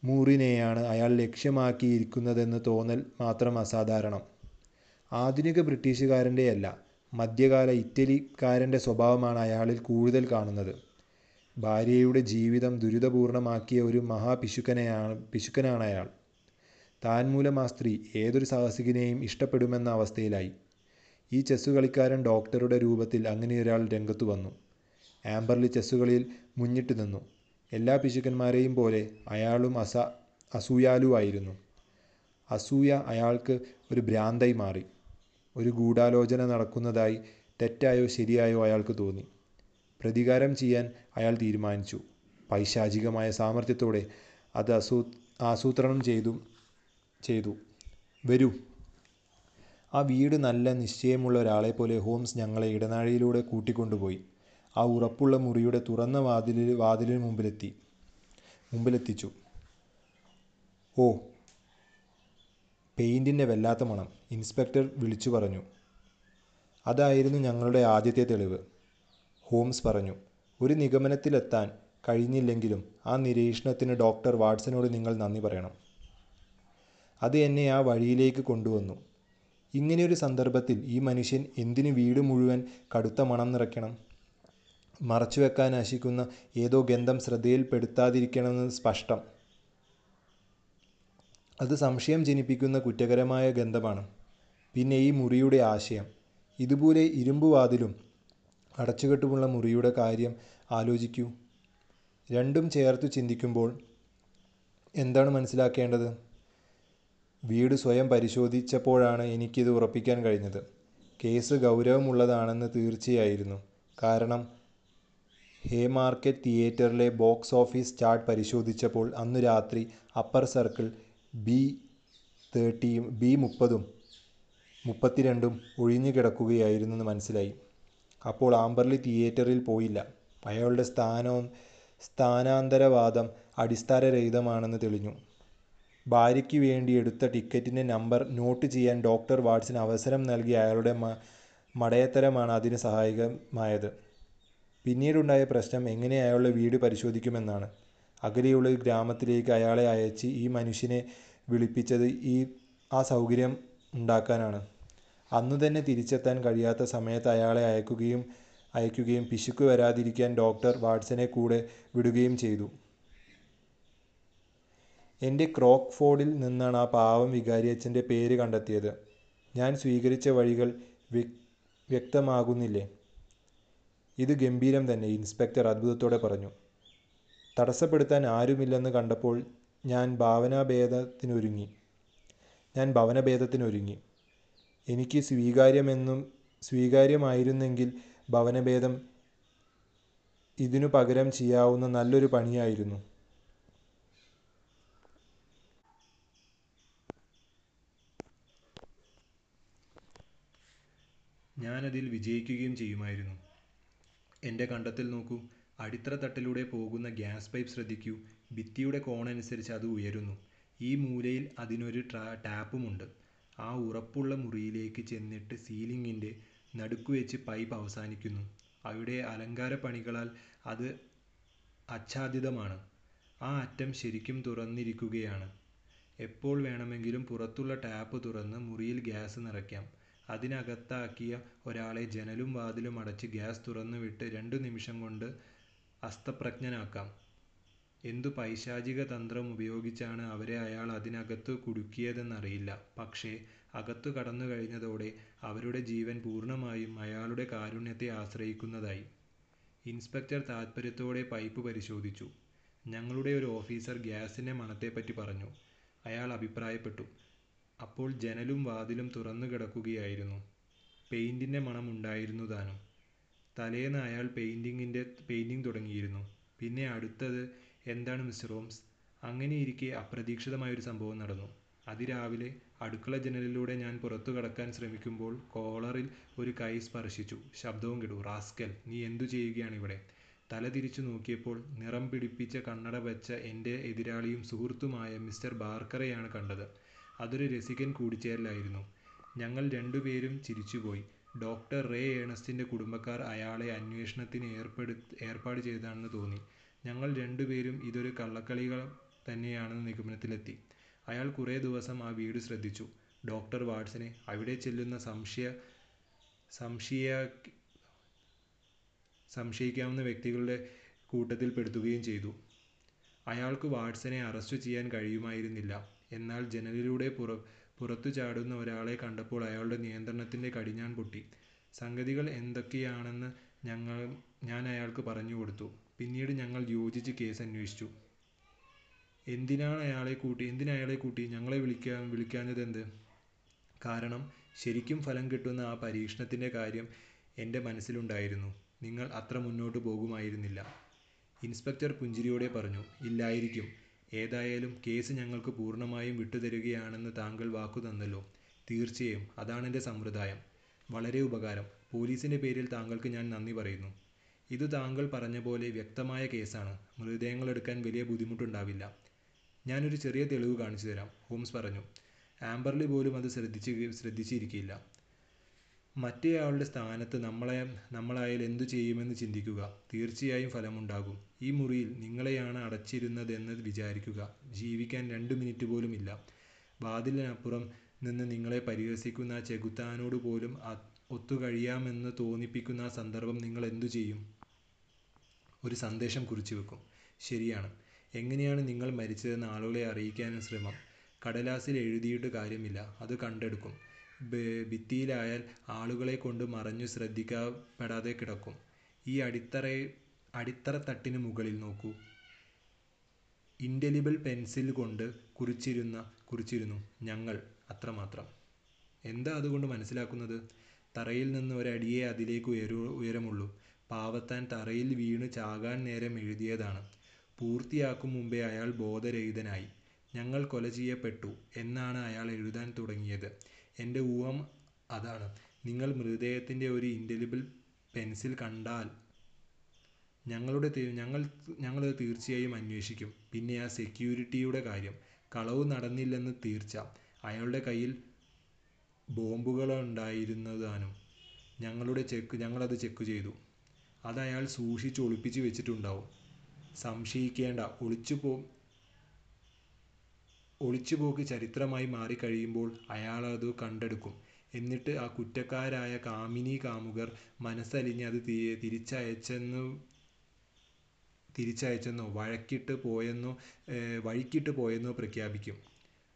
മൂറിനെയാണ് അയാൾ ലക്ഷ്യമാക്കിയിരിക്കുന്നതെന്ന് തോന്നൽ മാത്രം അസാധാരണം. ആധുനിക ബ്രിട്ടീഷുകാരന്റെയല്ല മധ്യകാല ഇറ്റലിക്കാരന്റെ സ്വഭാവമാണ് അയാളിൽ കൂടുതൽ കാണുന്നത്. ഭാര്യയുടെ ജീവിതം ദുരിതപൂർണമാക്കിയ ഒരു മഹാപിശുക്കനെയാണ് പിശുക്കനാണ് അയാൾ. താൻ മൂലം ആ സ്ത്രീ ഏതൊരു സാഹസികനെയും ഇഷ്ടപ്പെടുമെന്ന അവസ്ഥയിലായി. ഈ ചെസ്സ് കളിക്കാരൻ ഡോക്ടറുടെ രൂപത്തിൽ അങ്ങനെയൊരാൾ രംഗത്തു വന്നു. ആംബർലി ചെസ്സുകളിൽ മുന്നിട്ട് നിന്നു. എല്ലാ പിശുക്കന്മാരെയും പോലെ അയാളും അസ അസൂയാലുവായിരുന്നു അസൂയ അയാൾക്ക് ഒരു ഭ്രാന്തായി മാറി. ഒരു ഗൂഢാലോചന നടക്കുന്നതായി തെറ്റായോ ശരിയായോ അയാൾക്ക് തോന്നി. പ്രതികാരം ചെയ്യാൻ അയാൾ തീരുമാനിച്ചു. പൈശാചികമായ സാമർഥ്യത്തോടെ അത് ആസൂത്രണം ചെയ്തു ചെയ്തു. വരൂ. ആ വീട് നല്ല നിശ്ചയമുള്ള ഒരാളെ പോലെ ഹോംസ് ഞങ്ങളെ ഇടനാഴിയിലൂടെ കൂട്ടിക്കൊണ്ടുപോയി. ആ ഉറപ്പുള്ള മുറിയുടെ തുറന്ന വാതിലിന് മുമ്പിലെത്തി മുമ്പിലെത്തിച്ചു. ഓ പെയിന്റിന്റെ വല്ലാത്ത മണം ഇൻസ്പെക്ടർ വിളിച്ചു പറഞ്ഞു. അതായിരുന്നു ഞങ്ങളുടെ ആദ്യത്തെ തെളിവ്. ഹോംസ് പറഞ്ഞു ഒരു നിഗമനത്തിലെത്താൻ കഴിഞ്ഞില്ലെങ്കിലും ആ നിരീക്ഷണത്തിന് ഡോക്ടർ വാട്സനോട് നിങ്ങൾ നന്ദി പറയണം. അത് എന്നെ ആ വഴിയിലേക്ക് കൊണ്ടുവന്നു. ഇങ്ങനെയൊരു സന്ദർഭത്തിൽ ഈ മനുഷ്യൻ എന്തിനു വീട് മുഴുവൻ കടുത്ത മണം നിറയ്ക്കണം? മറച്ചുവെക്കാൻ ആശിക്കുന്ന ഏതോ ഗന്ധം ശ്രദ്ധയിൽപ്പെടുത്താതിരിക്കണമെന്ന് സ്പഷ്ടം. അത് സംശയം ജനിപ്പിക്കുന്ന കുറ്റകരമായ ഗന്ധമാണ്. പിന്നെ ഈ മുറിയുടെ ആശയം. ഇതുപോലെ ഇരുമ്പുവാതിലും അടച്ചുകെട്ടുമുള്ള മുറിയുടെ കാര്യം ആലോചിക്കൂ. രണ്ടും ചേർത്ത് ചിന്തിക്കുമ്പോൾ എന്താണ് മനസ്സിലാക്കേണ്ടത്? വീട് സ്വയം പരിശോധിച്ചപ്പോഴാണ് എനിക്കിത് ഉറപ്പിക്കാൻ കഴിഞ്ഞത്. കേസ് ഗൗരവമുള്ളതാണെന്ന് തീർച്ചയായിരുന്നു. കാരണം ഹേ മാർക്കറ്റ് തിയേറ്ററിലെ ബോക്സ് ഓഫീസ് ചാർട്ട് പരിശോധിച്ചപ്പോൾ അന്നു രാത്രി അപ്പർ സർക്കിൾ ബി തേർട്ടിയും ബി മുപ്പതും മുപ്പത്തിരണ്ടും ഒഴിഞ്ഞു കിടക്കുകയായിരുന്നെന്ന് മനസ്സിലായി. അപ്പോൾ ആംബർലി തിയേറ്ററിൽ പോയില്ല. അയാളുടെ സ്ഥാനവും സ്ഥാനാന്തരവാദം അടിസ്ഥാനരഹിതമാണെന്ന് തെളിഞ്ഞു. ഭാര്യയ്ക്ക് വേണ്ടി എടുത്ത ടിക്കറ്റിന്റെ നമ്പർ നോട്ട് ചെയ്യാൻ ഡോക്ടർ വാട്സൺ അവസരം നൽകിയ അയാളുടെ മടയത്തരമാണ് അതിന് സഹായകമായത്. പിന്നീടുണ്ടായ പ്രശ്നം എങ്ങനെ അയാളുടെ വീട് പരിശോധിക്കുമെന്നാണ്. അകലെയുള്ള ഗ്രാമത്തിലേക്ക് അയാളെ അയച്ച് ഈ മനുഷ്യനെ വിളിപ്പിച്ചത് ഈ ആ സൗകര്യം ഉണ്ടാക്കാനാണ്. അന്നു തന്നെ തിരിച്ചെത്താൻ കഴിയാത്ത സമയത്ത് അയാളെ അയക്കുകയും അയക്കുകയും പിശുക്ക് വരാതിരിക്കാൻ ഡോക്ടർ വാട്സനെ കൂടെ വിടുകയും ചെയ്തു. എന്റെ ക്രോക്ക്ഫോർഡിൽ നിന്നാണ് ആ പാവം വികാരിയച്ഛന്റെ പേര് കണ്ടെത്തിയത്. ഞാൻ സ്വീകരിച്ച വഴികൾ വ്യക് വ്യക്തമാകുന്നില്ലേ? ഇത് ഗംഭീരം തന്നെ ഇൻസ്പെക്ടർ അത്ഭുതത്തോടെ പറഞ്ഞു. തടസ്സപ്പെടുത്താൻ ആരുമില്ലെന്ന് കണ്ടപ്പോൾ ഞാൻ ഭാവനാഭേദത്തിനൊരുങ്ങി. ഞാൻ ഭവനഭേദത്തിനൊരുങ്ങി. എനിക്ക് സ്വീകാര്യമെന്നും സ്വീകാര്യമായിരുന്നെങ്കിൽ ഭവനഭേദം ഇതിനു പകരം ചെയ്യാവുന്ന നല്ലൊരു പണിയായിരുന്നു. ഞാനതിൽ വിജയിക്കുകയും ചെയ്യുമായിരുന്നു. എന്റെ കണ്ടത്തിൽ നോക്കൂ. അടിത്തറ തട്ടിലൂടെ പോകുന്ന ഗ്യാസ് പൈപ്പ് ശ്രദ്ധിക്കൂ. ഭിത്തിയുടെ കോണനുസരിച്ച് അത് ഉയരുന്നു. ഈ മൂലയിൽ അതിനൊരു ട്രാ ടാപ്പുമുണ്ട്. ആ ഉറപ്പുള്ള മുറിയിലേക്ക് ചെന്നിട്ട് സീലിങ്ങിന്റെ നടുക്കുവെച്ച് പൈപ്പ് അവസാനിക്കുന്നു. അവിടെ അലങ്കാര പണികളാൽ അത് ആച്ഛാദിതമാണ് ആ അറ്റം ശരിക്കും തുറന്നിരിക്കുകയാണ്. എപ്പോൾ വേണമെങ്കിലും പുറത്തുള്ള ടാപ്പ് തുറന്ന് മുറിയിൽ ഗ്യാസ് നിറയ്ക്കാം. അതിനകത്താക്കിയ ഒരാളെ ജനലും വാതിലും അടച്ച് ഗ്യാസ് തുറന്നുവിട്ട് രണ്ടു നിമിഷം കൊണ്ട് അസ്തപ്രജ്ഞനാക്കാം. എന്തു പൈശാചിക തന്ത്രം ഉപയോഗിച്ചാണ് അവരെ അയാൾ അതിനകത്തു കുടുക്കിയതെന്നറിയില്ല. പക്ഷേ അകത്തു കടന്നു കഴിഞ്ഞതോടെ അവരുടെ ജീവൻ പൂർണമായും അയാളുടെ കാരുണ്യത്തെ ആശ്രയിക്കുന്നതായി. ഇൻസ്പെക്ടർ താത്പര്യത്തോടെ പൈപ്പ് പരിശോധിച്ചു. ഞങ്ങളുടെ ഒരു ഓഫീസർ ഗ്യാസിന്റെ മണത്തെപ്പറ്റി പറഞ്ഞു. അയാൾ അഭിപ്രായപ്പെട്ടു. അപ്പോൾ ജനലും വാതിലും തുറന്നു കിടക്കുകയായിരുന്നു. പെയിന്റിന്റെ മണം ഉണ്ടായിരുന്നു താനും. തലേന്ന് അയാൾ പെയിന്റിങ് തുടങ്ങിയിരുന്നു. പിന്നെ അടുത്തത് എന്താണ് മിസ്റ്റർ ഹോംസ് അങ്ങനെയിരിക്കെ അപ്രതീക്ഷിതമായൊരു സംഭവം നടന്നു. അതിരാവിലെ അടുക്കള ജനലിലൂടെ ഞാൻ പുറത്തു കടക്കാൻ ശ്രമിക്കുമ്പോൾ കോളറിൽ ഒരു കൈ സ്പർശിച്ചു. ശബ്ദവും കേട്ടു. റാസ്കൽ നീ എന്തു ചെയ്യുകയാണ് ഇവിടെ? തല തിരിച്ചു നോക്കിയപ്പോൾ നിറം പിടിപ്പിച്ച കണ്ണട വെച്ച എന്റെ എതിരാളിയും സുഹൃത്തുമായ മിസ്റ്റർ ബാർക്കറെയാണ് കണ്ടത്. അതൊരു രസികൻ കൂടിച്ചേരലായിരുന്നു. ഞങ്ങൾ രണ്ടുപേരും ചിരിച്ചുപോയി. ഡോക്ടർ റേ ഏണസ്റ്റിന്റെ കുടുംബക്കാർ അയാളെ അന്വേഷണത്തിന് ഏർപ്പെടു ഏർപ്പാട് ചെയ്തതാണെന്ന് തോന്നി. ഞങ്ങൾ രണ്ടുപേരും ഇതൊരു കള്ളക്കളികൾ തന്നെയാണെന്ന് നിഗമനത്തിലെത്തി. അയാൾ കുറേ ദിവസം ആ വീട് ശ്രദ്ധിച്ചു. ഡോക്ടർ വാട്സനെ അവിടെ ചെല്ലുന്ന സംശയ സംശയ സംശയിക്കാവുന്ന വ്യക്തികളുടെ കൂട്ടത്തിൽ പെടുത്തുകയും ചെയ്തു. അയാൾക്ക് വാട്സനെ അറസ്റ്റ് ചെയ്യാൻ കഴിയുമായിരുന്നില്ല. എന്നാൽ ജനലിലൂടെ പുറ പുറത്തു ചാടുന്ന ഒരാളെ കണ്ടപ്പോൾ അയാളുടെ നിയന്ത്രണത്തിന്റെ കടിഞ്ഞാൺ പൊട്ടി. സംഗതികൾ എന്തൊക്കെയാണെന്ന് ഞങ്ങൾ ഞാൻ അയാൾക്ക് പറഞ്ഞു കൊടുത്തു. പിന്നീട് ഞങ്ങൾ യോജിച്ച് കേസ് അന്വേഷിച്ചു. എന്തിനാണ് അയാളെ കൂട്ടി എന്തിനാ അയാളെ കൂട്ടി? ഞങ്ങളെ വിളിക്കാൻ വിളിക്കാഞ്ഞതെന്ത് കാരണം ശരിക്കും ഫലം കിട്ടുന്ന ആ പരീക്ഷണത്തിന്റെ കാര്യം എന്റെ മനസ്സിലുണ്ടായിരുന്നു. നിങ്ങൾ അത്ര മുന്നോട്ട് പോകുമായിരുന്നില്ല. ഇൻസ്പെക്ടർ പുഞ്ചിരിയോടെ പറഞ്ഞു ഇല്ലായിരിക്കും. ഏതായാലും കേസ് ഞങ്ങൾക്ക് പൂർണമായും വിട്ടുതരികയാണെന്ന് താങ്കൾ വാക്കു തന്നല്ലോ. തീർച്ചയായും അതാണെന്റെ സമ്പ്രദായം. വളരെ ഉപകാരം. പോലീസിന്റെ പേരിൽ താങ്കൾക്ക് ഞാൻ നന്ദി പറയുന്നു. ഇത് താങ്കൾ പറഞ്ഞ പോലെ വ്യക്തമായ കേസാണ്. മൃതദേഹങ്ങൾ എടുക്കാൻ വലിയ ബുദ്ധിമുട്ടുണ്ടാവില്ല. ഞാനൊരു ചെറിയ തെളിവ് കാണിച്ചു തരാം. ഹോംസ് പറഞ്ഞു. ആംബർലി പോലും അത് ശ്രദ്ധിച്ച് ശ്രദ്ധിച്ചിരിക്കില്ല. മറ്റേയാളുടെ സ്ഥാനത്ത് നമ്മളെ നമ്മളായാൽ എന്തു ചെയ്യുമെന്ന് ചിന്തിക്കുക. തീർച്ചയായും ഫലമുണ്ടാകും. ഈ മുറിയിൽ നിങ്ങളെയാണ് അടച്ചിരുന്നതെന്ന് വിചാരിക്കുക. ജീവിക്കാൻ രണ്ട് മിനിറ്റ് പോലും ഇല്ല. വാതിലിനപ്പുറം നിന്ന് നിങ്ങളെ പരിഹസിക്കുന്ന ആ ചെകുത്താനോട് പോലും ഒത്തുകഴിയാമെന്ന് തോന്നിപ്പിക്കുന്ന ആ സന്ദർഭം നിങ്ങൾ എന്തു ചെയ്യും? ഒരു സന്ദേശം കുറിച്ചു വെക്കും. ശരിയാണ്. എങ്ങനെയാണ് നിങ്ങൾ മരിച്ചതെന്ന് ആളുകളെ അറിയിക്കാനും ശ്രമം. കടലാസിൽ എഴുതിയിട്ട് കാര്യമില്ല. അത് കണ്ടെടുക്കും. ഭിത്തിയിലായാൽ ആളുകളെ കൊണ്ട് മറഞ്ഞു ശ്രദ്ധിക്കപ്പെടാതെ കിടക്കും. ഈ അടിത്തറ അടിത്തറ തട്ടിന് മുകളിൽ നോക്കൂ. ഇൻഡെലിബിൾ പെൻസിൽ കൊണ്ട് കുറിച്ചിരുന്ന കുറിച്ചിരുന്നു. ഞങ്ങൾ അത്രമാത്രം. എന്താ അതുകൊണ്ട് മനസ്സിലാക്കുന്നത്? തറയിൽ നിന്ന് ഒരടിയെ അതിലേക്ക് ഉയരു ഉയരമുള്ളൂ. പാവത്താൻ തറയിൽ വീണ് ചാകാൻ നേരം എഴുതിയതാണ്. പൂർത്തിയാക്കും മുമ്പേ അയാൾ ബോധരഹിതനായി. ഞങ്ങൾ കൊല ചെയ്യപ്പെട്ടു എന്നാണ് അയാൾ എഴുതാൻ തുടങ്ങിയത്. എന്റെ ഊഹം അതാണ്. നിങ്ങൾ മൃതദേഹത്തിന്റെ ഒരു ഇൻഡെലിബിൾ പെൻസിൽ കണ്ടാൽ ഞങ്ങളുടെ ഞങ്ങൾ ഞങ്ങളത് തീർച്ചയായും അന്വേഷിക്കും. പിന്നെ ആ സെക്യൂരിറ്റിയുടെ കാര്യം. കളവ് നടന്നില്ലെന്ന് തീർച്ച. അയാളുടെ കയ്യിൽ ബോംബുകളുണ്ടായിരുന്നതാനും ഞങ്ങളുടെ ചെക്ക് ഞങ്ങളത് ചെക്ക് ചെയ്തു. അത് അയാൾ സൂക്ഷിച്ച് ഒളിപ്പിച്ച് വെച്ചിട്ടുണ്ടാവും. സംശയിക്കേണ്ട. ഒളിച്ചു പോ ഒളിച്ചുപോക്ക് ചരിത്രമായി മാറിക്കഴിയുമ്പോൾ അത് കണ്ടെടുക്കും. എന്നിട്ട് ആ കുറ്റക്കാരായ കാമിനി കാമുകർ മനസ്സലിഞ്ഞ് അത് തിരിച്ചയച്ചെന്ന് തിരിച്ചയച്ചെന്നോ വഴക്കിട്ട് പോയെന്നോ വഴിക്കിട്ട് പോയെന്നോ പ്രഖ്യാപിക്കും.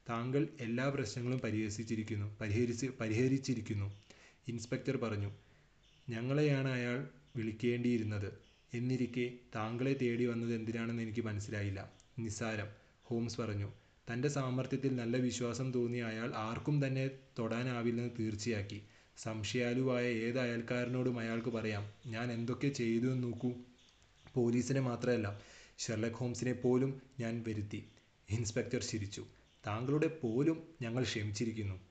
താങ്കൾ എല്ലാ പ്രശ്നങ്ങളും പരിഹസിച്ചിരിക്കുന്നു പരിഹരിച്ച് പരിഹരിച്ചിരിക്കുന്നു. ഇൻസ്പെക്ടർ പറഞ്ഞു ഞങ്ങളെയാണ് അയാൾ വിളിക്കേണ്ടിയിരുന്നത്. എന്നിരിക്കെ താങ്കളെ തേടി വന്നത് എന്തിനാണെന്ന് എനിക്ക് മനസ്സിലായില്ല. നിസ്സാരം ഹോംസ് പറഞ്ഞു. തന്റെ സാമർത്ഥ്യത്തിൽ നല്ല വിശ്വാസം തോന്നിയ അയാൾ ആർക്കും തന്നെ തൊടാനാവില്ലെന്ന് തീർച്ചയാക്കി. സംശയാലുവായ ഏത് അയൽക്കാരനോടും അയാൾക്ക് പറയാം ഞാൻ എന്തൊക്കെ ചെയ്തു എന്ന് നോക്കൂ. പോലീസിനെ മാത്രമല്ല ഷെർലക് ഹോംസിനെ പോലും ഞാൻ വരുത്തി. ഇൻസ്പെക്ടർ ചിരിച്ചു. താങ്കളുടെ പോലും ഞങ്ങൾ ക്ഷമിച്ചിരിക്കുന്നു.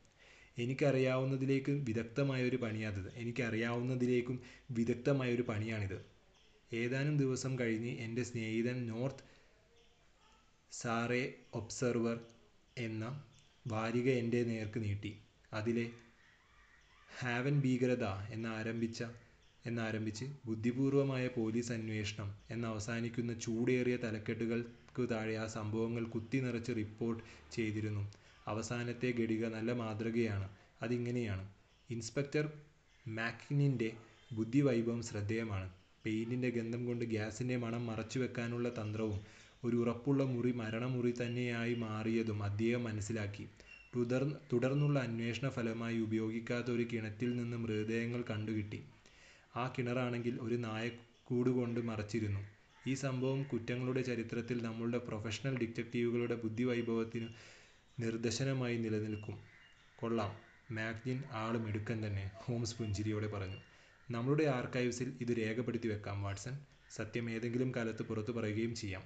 എനിക്കറിയാവുന്നതിലേക്കും വിദഗ്ധമായ ഒരു പണിയാണിത്. എനിക്കറിയാവുന്നതിലേക്കും വിദഗ്ധമായ ഒരു പണിയാണിത്. ഏതാനും ദിവസം കഴിഞ്ഞ് എന്റെ സ്നേഹിതൻ നോർത്ത് സാറേ ഒബ്സർവർ എന്ന വാരിക എന്റെ നേർക്ക് നീട്ടി. അതിലെ ഹാവൻ ഭീകരത എന്നാരംഭിച്ച എന്നാരംഭിച്ച് ബുദ്ധിപൂർവമായ പോലീസ് അന്വേഷണം എന്നവസാനിക്കുന്ന ചൂടേറിയ തലക്കെട്ടുകൾക്ക് താഴെ ആ സംഭവങ്ങൾ കുത്തി നിറച്ച് റിപ്പോർട്ട് ചെയ്തിരുന്നു. അവസാനത്തെ ഘടിക നല്ല മാതൃകയാണ്. അതിങ്ങനെയാണ്. ഇൻസ്പെക്ടർ മാക്കിനിന്റെ ബുദ്ധിവൈഭവം ശ്രദ്ധേയമാണ്. പെയിന്റിന്റെ ഗന്ധം കൊണ്ട് ഗ്യാസിന്റെ മണം മറച്ചുവെക്കാനുള്ള തന്ത്രവും ഒരു ഉറപ്പുള്ള മുറി മരണമുറി തന്നെയായി മാറിയതും അദ്ദേഹം മനസ്സിലാക്കി. തുടർ തുടർന്നുള്ള അന്വേഷണ ഫലമായി ഉപയോഗിക്കാത്ത ഒരു കിണറ്റിൽ നിന്ന് മൃതദേഹങ്ങൾ കണ്ടുകിട്ടി. ആ കിണറാണെങ്കിൽ ഒരു നായക്കൂട് കൊണ്ട് മറച്ചിരുന്നു. ഈ സംഭവം കുറ്റങ്ങളുടെ ചരിത്രത്തിൽ നമ്മളുടെ പ്രൊഫഷണൽ ഡിറ്റക്റ്റീവുകളുടെ ബുദ്ധിവൈഭവത്തിന് നിദർശനമായി നിലനിൽക്കും. കൊള്ളാം. മാഗ്ജിൻ ആൾ മിടുക്കൻ തന്നെ ഹോംസ് പുഞ്ചിരിയോടെ പറഞ്ഞു. "നമ്മുടെ ആർക്കൈവ്സിൽ ഇത് രേഖപ്പെടുത്തി വെക്കാം വാട്സൺ. സത്യം ഏതെങ്കിലും കാലത്ത് പുറത്തു പറയുകയും ചെയ്യാം.